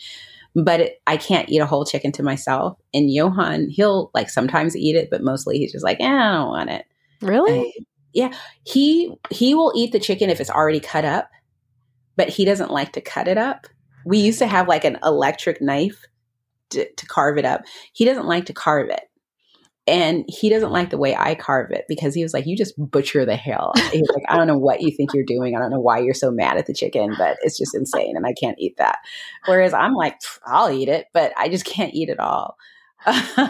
S1: but it, I can't eat a whole chicken to myself. And Johan, he'll like sometimes eat it, but mostly he's just like, eh, I don't want it.
S2: Really? And,
S1: yeah. He he will eat the chicken if it's already cut up, but he doesn't like to cut it up. We used to have like an electric knife to, to carve it up. He doesn't like to carve it. And he doesn't like the way I carve it because he was like, You just butcher the hell. He's like, I don't know what you think you're doing. I don't know why you're so mad at the chicken, but it's just insane and I can't eat that. Whereas I'm like, I'll eat it, but I just can't eat it all.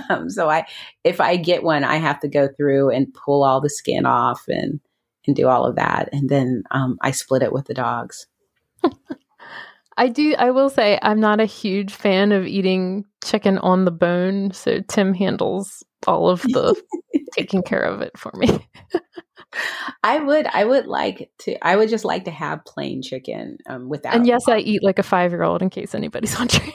S1: Um, so I, if I get one, I have to go through and pull all the skin off and, and do all of that. And then um, I split it with the dogs.
S2: I do. I will say I'm not a huge fan of eating chicken on the bone. So Tim handles all of the taking care of it for me.
S1: I would, I would like to, I would just like to have plain chicken um, without.
S2: And yes, I eat like a five year old in case anybody's wondering.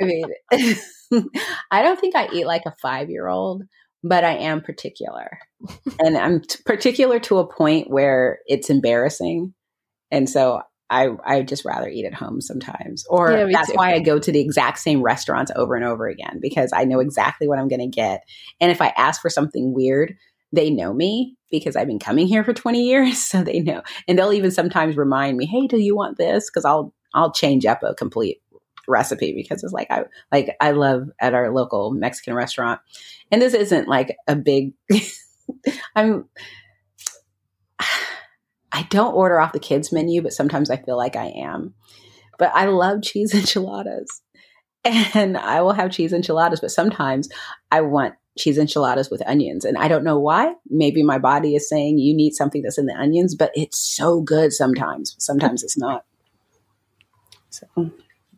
S1: I mean, I don't think I eat like a five year old, but I am particular. and I'm t- particular to a point where it's embarrassing. And so I I just rather eat at home sometimes. Or yeah, that's too. why I go to the exact same restaurants over and over again because I know exactly what I'm going to get. And if I ask for something weird, they know me because I've been coming here for 20 years, so they know. And they'll even sometimes remind me, "Hey, do you want this?" cuz I'll I'll change up a complete recipe because it's like I like I love at our local Mexican restaurant. And this isn't like a big I'm I don't order off the kids menu, but sometimes I feel like I am. But I love cheese enchiladas. And I will have cheese enchiladas, but sometimes I want cheese enchiladas with onions. And I don't know why. Maybe my body is saying you need something that's in the onions, but it's so good sometimes. Sometimes it's not. So,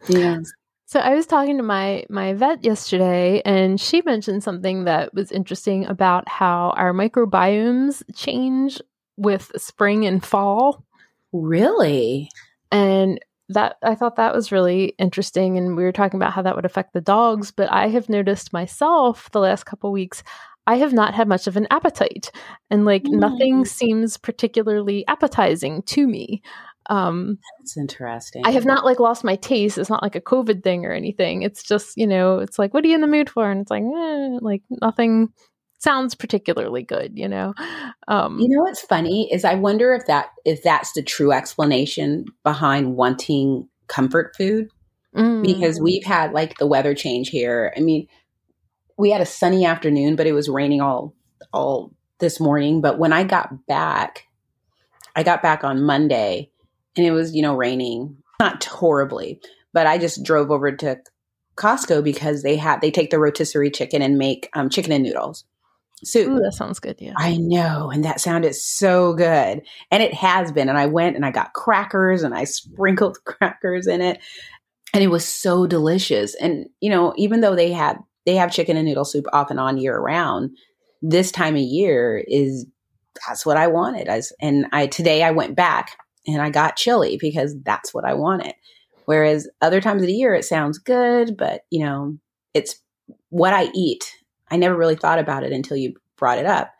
S1: yeah.
S2: So I was talking to my my vet yesterday and she mentioned something that was interesting about how our microbiomes change with spring and fall.
S1: Really?
S2: And that I thought that was really interesting and we were talking about how that would affect the dogs, but I have noticed myself the last couple weeks I have not had much of an appetite and like mm. nothing seems particularly appetizing to me.
S1: Um That's interesting.
S2: I have not like lost my taste. It's not like a COVID thing or anything. It's just, you know, it's like what are you in the mood for? And it's like eh, like nothing sounds particularly good, you know.
S1: Um, you know what's funny is I wonder if that if that's the true explanation behind wanting comfort food mm. because we've had like the weather change here. I mean, we had a sunny afternoon, but it was raining all all this morning. But when I got back, I got back on Monday, and it was you know raining, not horribly, but I just drove over to Costco because they have they take the rotisserie chicken and make um, chicken and noodles
S2: soup. Ooh, that sounds good. Yeah.
S1: I know. And that sounded so good. And it has been. And I went and I got crackers and I sprinkled crackers in it. And it was so delicious. And, you know, even though they had, they have chicken and noodle soup off and on year round, this time of year is, that's what I wanted. As, and I, today I went back and I got chili because that's what I wanted. Whereas other times of the year, it sounds good, but you know, it's what I eat. I never really thought about it until you brought it up.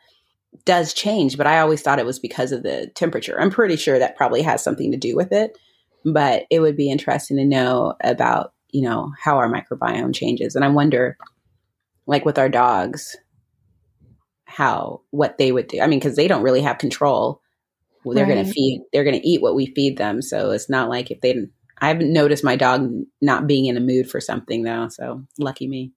S1: Does change, but I always thought it was because of the temperature. I'm pretty sure that probably has something to do with it, but it would be interesting to know about, you know, how our microbiome changes. And I wonder, like with our dogs, how, what they would do. I mean, because they don't really have control. They're right. going to feed, they're going to eat what we feed them. So it's not like if they I haven't noticed my dog not being in a mood for something though, so lucky me.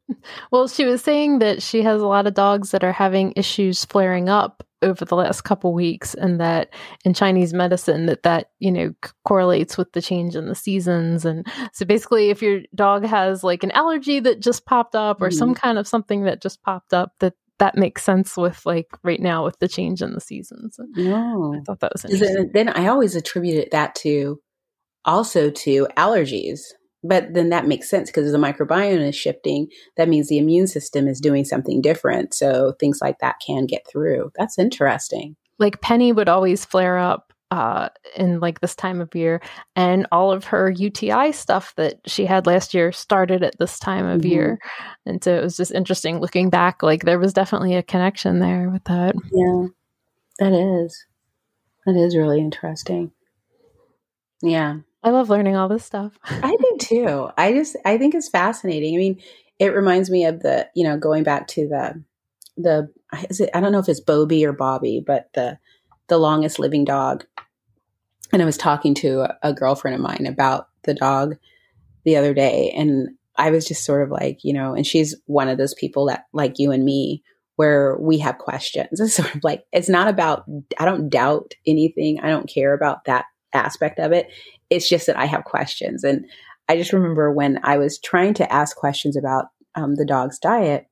S2: well, she was saying that she has a lot of dogs that are having issues flaring up over the last couple weeks and that in chinese medicine that that you know c- correlates with the change in the seasons and so basically if your dog has like an allergy that just popped up or mm-hmm. some kind of something that just popped up that that makes sense with like right now with the change in the seasons
S1: no
S2: i thought that was interesting
S1: then i always attributed that to also to allergies. But then that makes sense because the microbiome is shifting. That means the immune system is doing something different. So things like that can get through. That's interesting.
S2: Like Penny would always flare up uh, in like this time of year, and all of her UTI stuff that she had last year started at this time of mm-hmm. year. And so it was just interesting looking back. Like there was definitely a connection there with that.
S1: Yeah, that is. That is really interesting. Yeah.
S2: I love learning all this stuff.
S1: I do too. I just I think it's fascinating. I mean, it reminds me of the, you know, going back to the the is it I don't know if it's Bobby or Bobby, but the the longest living dog. And I was talking to a, girlfriend of mine about the dog the other day and I was just sort of like, you know, and she's one of those people that like you and me where we have questions. It's sort of like it's not about I don't doubt anything. I don't care about that aspect of it. It's just that I have questions. And I just remember when I was trying to ask questions about um, the dog's diet,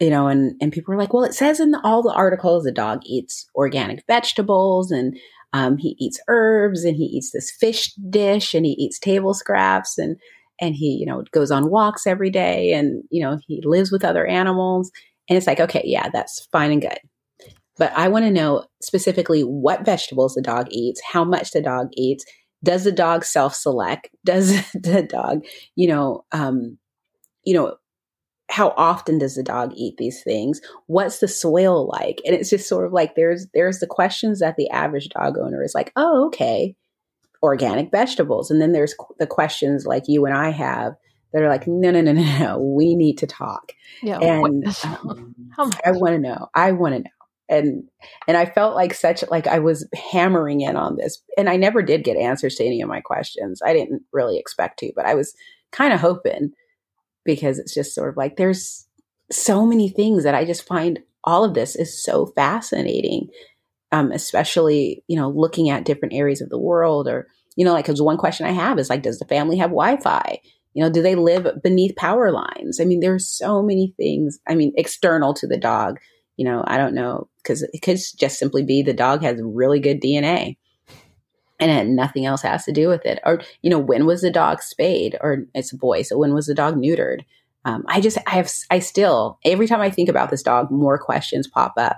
S1: you know, and, and people were like, well, it says in the, all the articles the dog eats organic vegetables and um, he eats herbs and he eats this fish dish and he eats table scraps and and he you know goes on walks every day and you know he lives with other animals. And it's like okay yeah that's fine and good. But i want to know specifically what vegetables the dog eats how much the dog eats does the dog self-select? Does the dog you know um you know how often does the dog eat these things? What's the soil like? And it's just sort of like there's there's the questions that the average dog owner is like oh okay organic vegetables. And then there's the questions like you and i have that are like no no no no no we need to talk. Yeah and um, i want to know i want to know. And and I felt like such like I was hammering in on this and I never did get answers to any of my questions. I didn't really expect to, but I was kind of hoping because it's just sort of like there's so many things that I just find all of this is so fascinating. Um, especially, you know, looking at different areas of the world or, you know, like, cause one question I have is like, does the family have Wi-Fi? You know, do they live beneath power lines? I mean, there's so many things, I mean, external to the dog you know, I don't know because it could just simply be the dog has really good DNA and nothing else has to do with it. Or, you know, when was the dog spayed or it's a boy. So when was the dog neutered? Um, I just, I have, I still, every time I think about this dog, more questions pop up.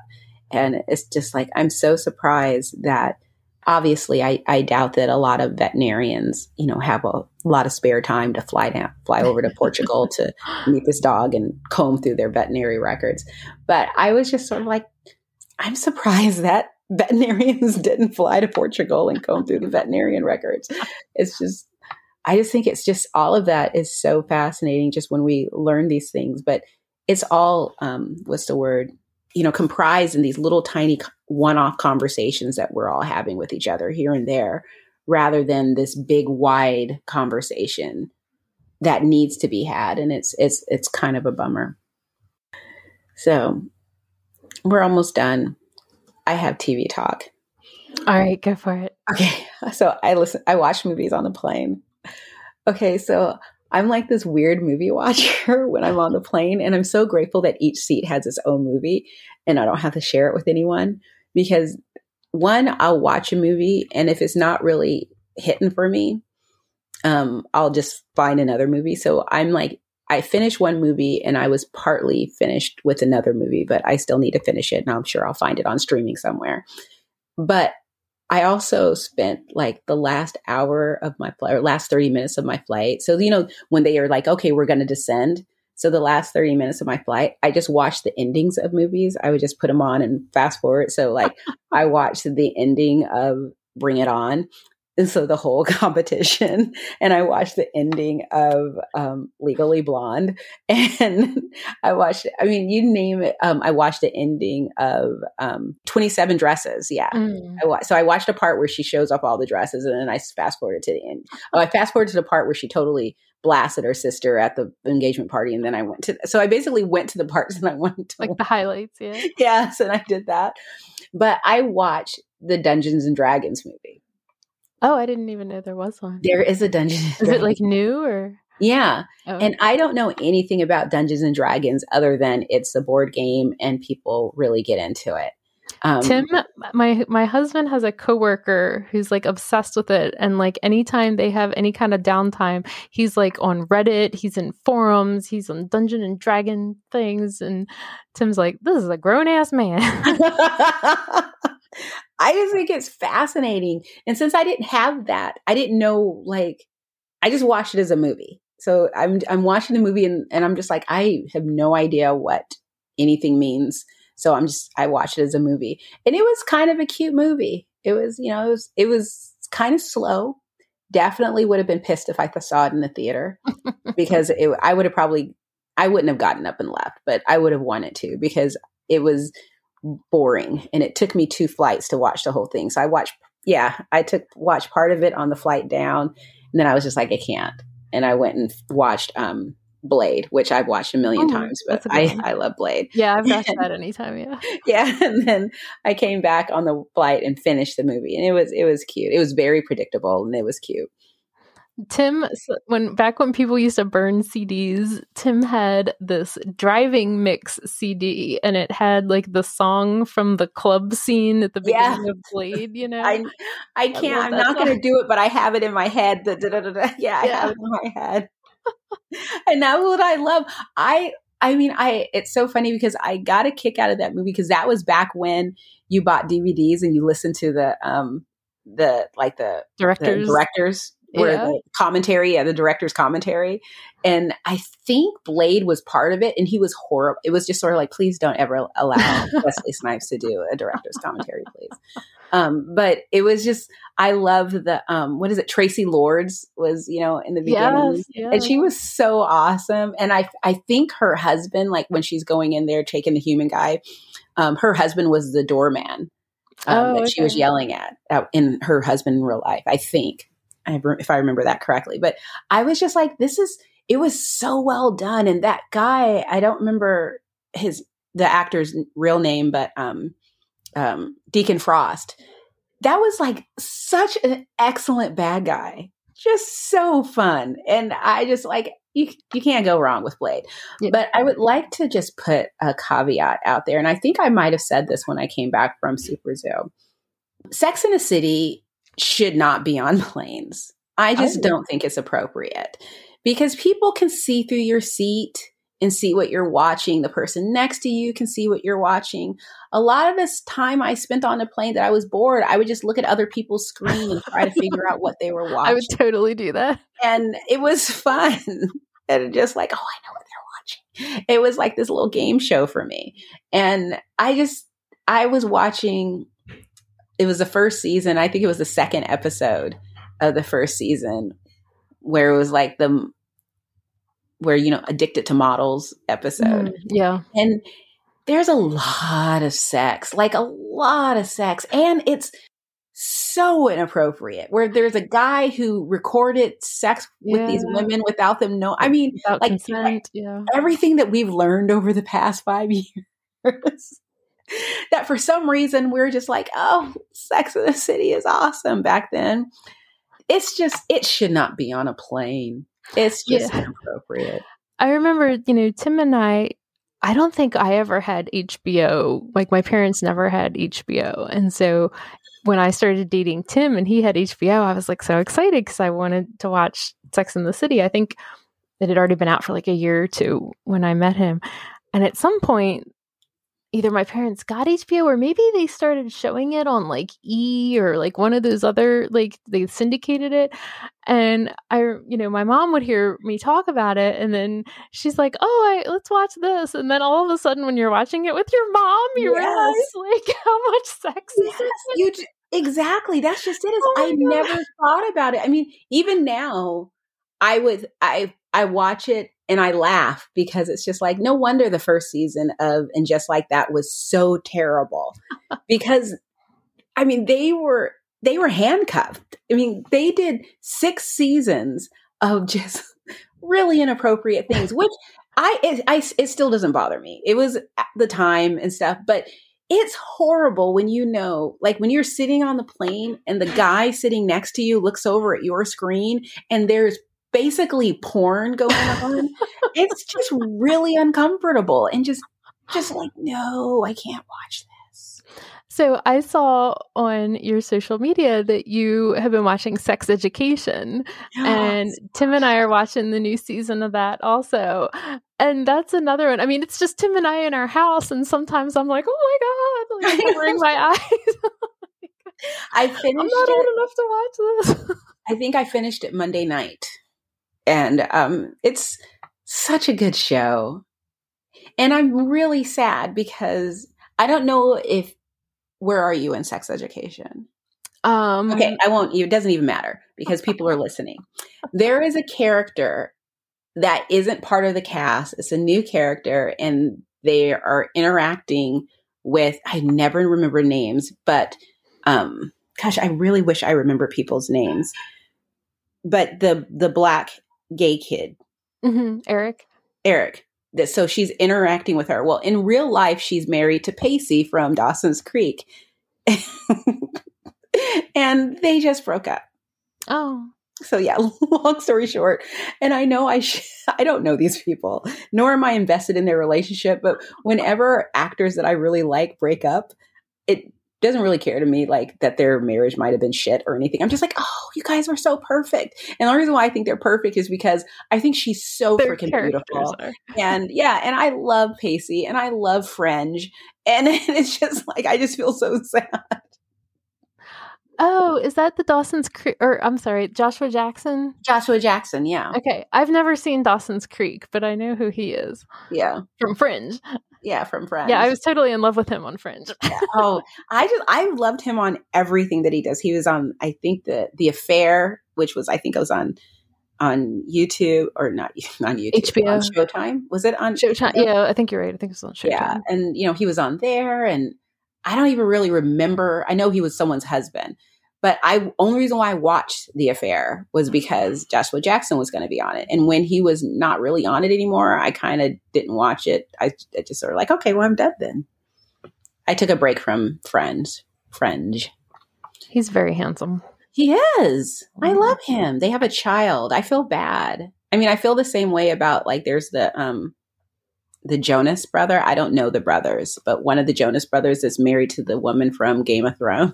S1: And it's just like, I'm so surprised that obviously I, I doubt that a lot of veterinarians, you know, have a lot of spare time to fly down, fly over to Portugal to meet this dog and comb through their veterinary records. But I was just sort of like, I'm surprised that veterinarians didn't fly to Portugal and comb through the veterinarian records. It's just, I just think it's just all of that is so fascinating just when we learn these things. But it's all, um, what's the word? you know, comprised in these little tiny one off conversations that we're all having with each other here and there, rather than this big, wide conversation that needs to be had. And it's, it's, it's kind of a bummer. So we're almost done. I have TV talk.
S2: All right, go for it.
S1: Okay. So I listen, I watch movies on the plane. Okay. So I'm like this weird movie watcher when I'm on the plane. And I'm so grateful that each seat has its own movie and I don't have to share it with anyone because one, I'll watch a movie and if it's not really hitting for me, um, I'll just find another movie. So I'm like, I finished one movie and I was partly finished with another movie, but I still need to finish it. And I'm sure I'll find it on streaming somewhere. But I also spent like the last hour of my flight, or last 30 minutes of my flight. So, you know, when they are like, okay, we're going to descend. So, the last 30 minutes of my flight, I just watched the endings of movies. I would just put them on and fast forward. So, like, I watched the ending of Bring It On and so the whole competition and i watched the ending of um, legally blonde and i watched i mean you name it um, i watched the ending of um, 27 dresses yeah. Mm. I wa- so i watched a part where she shows off all the dresses and then i fast forwarded to the end. Oh i fast forwarded to the part where she totally blasted her sister at the engagement party and then i went to so i basically went to the parts and i went to
S2: like the highlights yeah.
S1: Yes and i did that. But i watched the dungeons and dragons movie
S2: Oh, I didn't even know there was one.
S1: There is a Dungeon.
S2: Is it like new or?
S1: Yeah. Oh. And I don't know anything about Dungeons and Dragons other than it's a board game and people really get into it.
S2: Um, Tim, my my husband has a coworker who's like obsessed with it, and like anytime they have any kind of downtime, he's like on Reddit, he's in forums, he's on Dungeon and Dragon things, and Tim's like, "This is a grown ass man."
S1: I just think it's fascinating. And since I didn't have that, I didn't know like I just watched it as a movie. So I'm I'm watching the movie and, and I'm just like, I have no idea what anything means. So I'm just I watched it as a movie. And it was kind of a cute movie. It was, you know, it was it was kind of slow. Definitely would have been pissed if I saw it in the theater because it, I would have probably I wouldn't have gotten up and left, but I would have wanted to because it was boring and it took me two flights to watch the whole thing. So I watched yeah, I took watched part of it on the flight down and then I was just like I can't. And I went and watched um Blade, which I've watched a million oh, times, but I, I love Blade.
S2: Yeah, I've watched that anytime, yeah.
S1: yeah. And then I came back on the flight and finished the movie. And it was it was cute. It was very predictable and it was cute.
S2: Tim, when back when people used to burn CDs, Tim had this driving mix CD, and it had like the song from the club scene at the beginning yeah. of Blade. You know,
S1: I I can't. I am not going to do it, but I have it in my head. The, da, da, da, yeah, I have it in my head, and that's what I love. I I mean, I it's so funny because I got a kick out of that movie because that was back when you bought DVDs and you listened to the um the like the
S2: directors
S1: the directors where yeah. the commentary, yeah, the director's commentary. And I think Blade was part of it, and he was horrible. It was just sort of like, please don't ever allow Wesley Snipes to do a director's commentary, please. Um, but it was just, I love the, um, what is it? Traci Lords was, you know, in the beginning, yes, yeah. and she was so awesome. And I, I think her husband, like when she's going in there taking the human guy, um, her husband was the doorman. Um, oh, that okay. she was yelling at uh, in her husband in real life, I think if I remember that correctly. But I was just like, this is, it was so well done. And that guy, I don't remember his, the actor's real name, but um, um, Deacon Frost. That was like such an excellent bad guy. Just so fun. And I just like, you, you can't go wrong with Blade. Yeah. But I would like to just put a caveat out there. And I think I might have said this when I came back from Super Zoo. Sex in the City should not be on planes. I just I don't think it's appropriate because people can see through your seat and see what you're watching. The person next to you can see what you're watching. A lot of this time I spent on a plane that I was bored, I would just look at other people's screen and try to figure out what they were watching.
S2: I would totally do that.
S1: And it was fun. and just like, oh, I know what they're watching. It was like this little game show for me. And I just, I was watching it was the first season. I think it was the second episode of the first season where it was like the where you know addicted to models episode. Mm,
S2: yeah.
S1: And there's a lot of sex, like a lot of sex and it's so inappropriate where there's a guy who recorded sex with yeah. these women without them know i mean without like consent, yeah. everything that we've learned over the past five years that for some reason we're just like, oh, Sex in the City is awesome back then. It's just, it should not be on a plane. It's just yeah. inappropriate.
S2: I remember, you know, Tim and I, I don't think I ever had HBO. Like my parents never had HBO. And so when I started dating Tim and he had HBO, I was like so excited because I wanted to watch Sex in the City. I think it had already been out for like a year or two when I met him. And at some point, either my parents got HBO or maybe they started showing it on like E or like one of those other like they syndicated it and I you know my mom would hear me talk about it and then she's like oh I, let's watch this and then all of a sudden when you're watching it with your mom you
S1: Yes.
S2: realize like how much sex
S1: Yes, you j- exactly. That's just it. Is
S2: Oh
S1: I
S2: God.
S1: never thought about it. I mean, even now, I would I I watch it and I laugh because it's just like no wonder the first season of and just like that was so terrible because I mean they were they were handcuffed. I mean they did six seasons of just really inappropriate things, which I it, I it still doesn't bother me. It was at the time and stuff, but it's horrible when you know, like when you're sitting on the plane and the guy sitting next to you looks over at your screen and there's basically porn going on. it's just really uncomfortable and just just like no, I can't watch this.
S2: So I saw on your social media that you have been watching Sex Education, and Tim and I are watching the new season of that also. And that's another one. I mean, it's just Tim and I in our house, and sometimes I'm like, oh my god, like covering my eyes.
S1: I finished
S2: I'm not
S1: it.
S2: old enough to watch this.
S1: I think I finished it Monday night. And um it's such a good show. And I'm really sad because I don't know if where are you in sex education?
S2: Um,
S1: Okay, I won't it doesn't even matter because people are listening. There is a character that isn't part of the cast. It's a new character and they are interacting with I never remember names, but um gosh, I really wish I remember people's names. But the the black gay kid,
S2: mhm, Eric.
S1: Eric. that- So she's interacting with her. Well, in real life, she's married to Pacey from Dawson's Creek. and they just broke up.
S2: Oh,
S1: So yeah, long story short, and I know I sh- I don't know these people, nor am I invested in their relationship. But whenever actors that I really like break up, it doesn't really care to me like that their marriage might have been shit or anything. I'm just like, oh, you guys are so perfect. And the reason why I think they're perfect is because I think she's so
S2: their
S1: freaking beautiful.
S2: are.
S1: And yeah, and I love Pacey and I love Fringe. And it's just like I just feel so sad.
S2: Oh, is that the Dawson's Creek? Or I'm sorry, Joshua Jackson.
S1: Joshua Jackson, yeah.
S2: Okay, I've never seen Dawson's Creek, but I know who he is
S1: Yeah.
S2: from Fringe.
S1: Yeah, from Friends.
S2: Yeah, I was totally in love with him on Fringe.
S1: oh, I just I loved him on everything that he does. He was on I think the the affair, which was I think it was on on YouTube or not on YouTube
S2: HBO.
S1: on Showtime. Was it on
S2: Showtime. Yeah, I think you're right. I think it was on Showtime.
S1: Yeah, and you know he was on there, and I don't even really remember. I know he was someone's husband, but I only reason why I watched the affair was because Joshua Jackson was going to be on it, and when he was not really on it anymore, I kind of didn't watch it. I, I just sort of like, okay, well I'm dead then. I took a break from Friends. Fringe.
S2: He's very handsome.
S1: He is. I love him. They have a child. I feel bad. I mean, I feel the same way about like there's the um the Jonas brother. I don't know the brothers, but one of the Jonas brothers is married to the woman from Game of Thrones.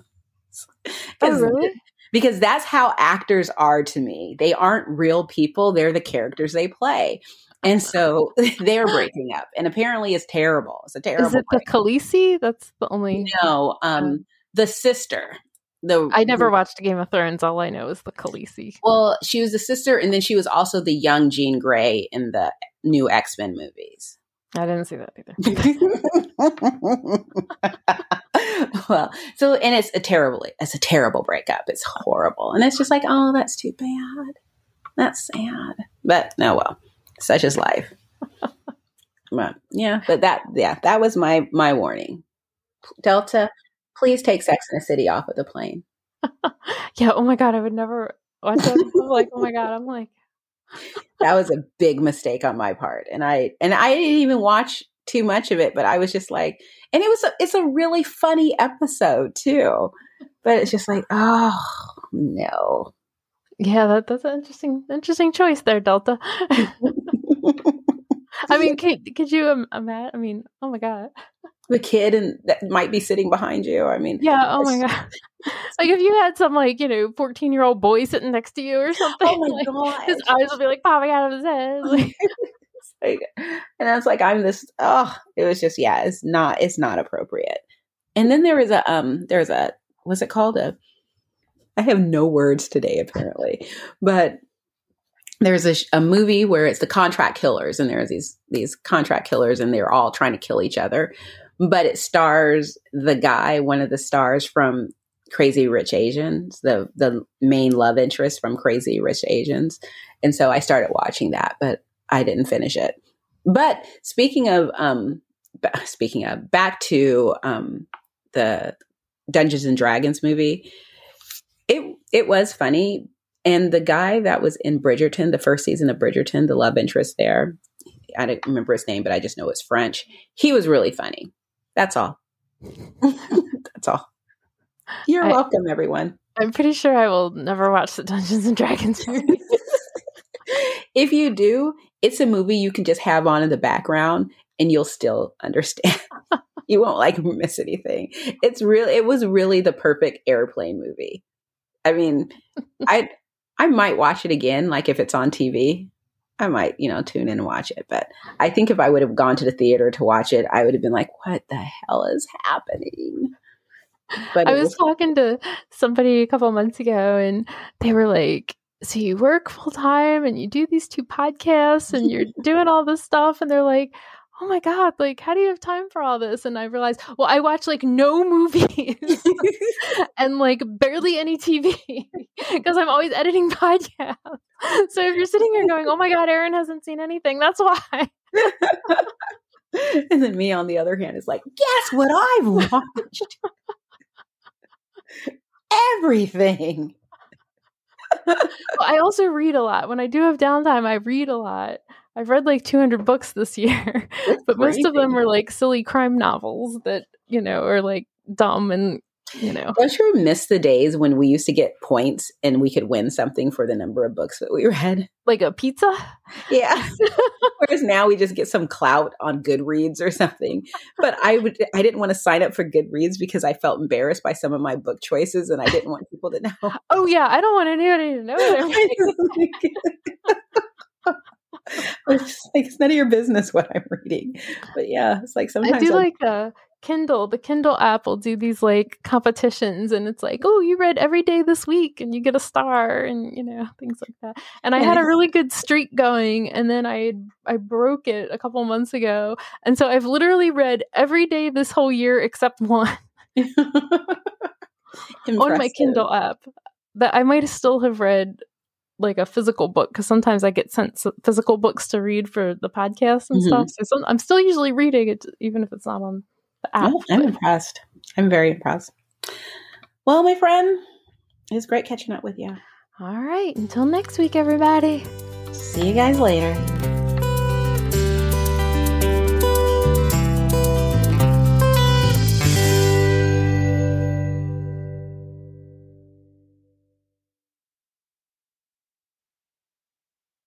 S2: Oh, really?
S1: Because that's how actors are to me. They aren't real people. They're the characters they play. And so they're breaking up. And apparently it's terrible. It's a terrible
S2: Is it the. Khaleesi? That's the only.
S1: No, um the sister. The
S2: I never watched Game of Thrones. All I know is the Khaleesi.
S1: Well, she was the sister, and then she was also the young Jean Grey in the new X Men movies.
S2: I didn't see that either.
S1: well, so and it's a terrible, it's a terrible breakup. It's horrible, and it's just like, oh, that's too bad. That's sad, but no, well, such is life. but yeah, but that, yeah, that was my my warning. Delta, please take Sex in the City off of the plane.
S2: yeah. Oh my god, I would never watch that. I'm like, oh my god, I'm like,
S1: that was a big mistake on my part and i and i didn't even watch too much of it but i was just like and it was a, it's a really funny episode too but it's just like oh no
S2: yeah, that, that's an interesting, interesting choice there, Delta. I mean, could could you um, imagine? I mean, oh my god.
S1: the kid and that might be sitting behind you i mean
S2: Yeah. Oh my god. like if you had some like you know fourteen year old boy sitting next to you or something,
S1: oh my
S2: like,
S1: god
S2: his eyes would be like popping out of his head. Like,
S1: like, and was like, I'm this. Oh, it was just yeah, it's not it's not appropriate. And then there was a um, There was a what's it called a. I have no words today apparently, but there's a, a movie where it's the contract killers, and there's these these contract killers, and they're all trying to kill each other. But it stars the guy, one of the stars from Crazy Rich Asians, the the main love interest from Crazy Rich Asians, and so I started watching that, but I didn't finish it. But speaking of um, speaking of back to um, the Dungeons and Dragons movie, it it was funny, and the guy that was in Bridgerton, the first season of Bridgerton, the love interest there, I don't remember his name, but I just know it's French. He was really funny. That's all. That's all. You're I, welcome, everyone.
S2: I'm pretty sure I will never watch the Dungeons and Dragons movie.
S1: if you do, it's a movie you can just have on in the background and you'll still understand. you won't like miss anything. It's really it was really the perfect airplane movie. I mean, I I might watch it again like if it's on TV. I might, you know, tune in and watch it, but I think if I would have gone to the theater to watch it, I would have been like, what the hell is happening?
S2: But I was, was talking to somebody a couple months ago and they were like, so you work full time and you do these two podcasts and you're doing all this stuff and they're like oh my god like how do you have time for all this? And i realized well i watch like no movies and like barely any tv because i'm always editing podcasts. So if you're sitting here going oh my god Erin hasn't seen anything that's why.
S1: And then me on the other hand is like guess what i've watched? Everything
S2: I also read a lot. When I do have downtime, I read a lot. I've read like 200 books this year, That's but crazy. most of them are like silly crime novels that, you know, are like dumb and you know.
S1: Don't you miss the days when we used to get points and we could win something for the number of books that we read?
S2: Like a pizza?
S1: Yeah. Whereas now we just get some clout on Goodreads or something. But I would I didn't want to sign up for Goodreads because I felt embarrassed by some of my book choices and I didn't want people to know.
S2: Oh yeah, I don't want anybody to know I'm reading.
S1: it's like it's none of your business what I'm reading. But yeah, it's like sometimes
S2: I do I'll, like a Kindle, the Kindle app will do these like competitions and it's like, oh, you read every day this week and you get a star and you know, things like that. And I had a really good streak going and then I I broke it a couple months ago. And so I've literally read every day this whole year except one. on my Kindle app. That I might still have read like a physical book because sometimes I get sent physical books to read for the podcast and mm-hmm. stuff. So some, I'm still usually reading it, even if it's not on
S1: Oh, I'm impressed. I'm very impressed. Well, my friend, it was great catching up with you.
S2: All right. Until next week, everybody.
S1: See you guys later.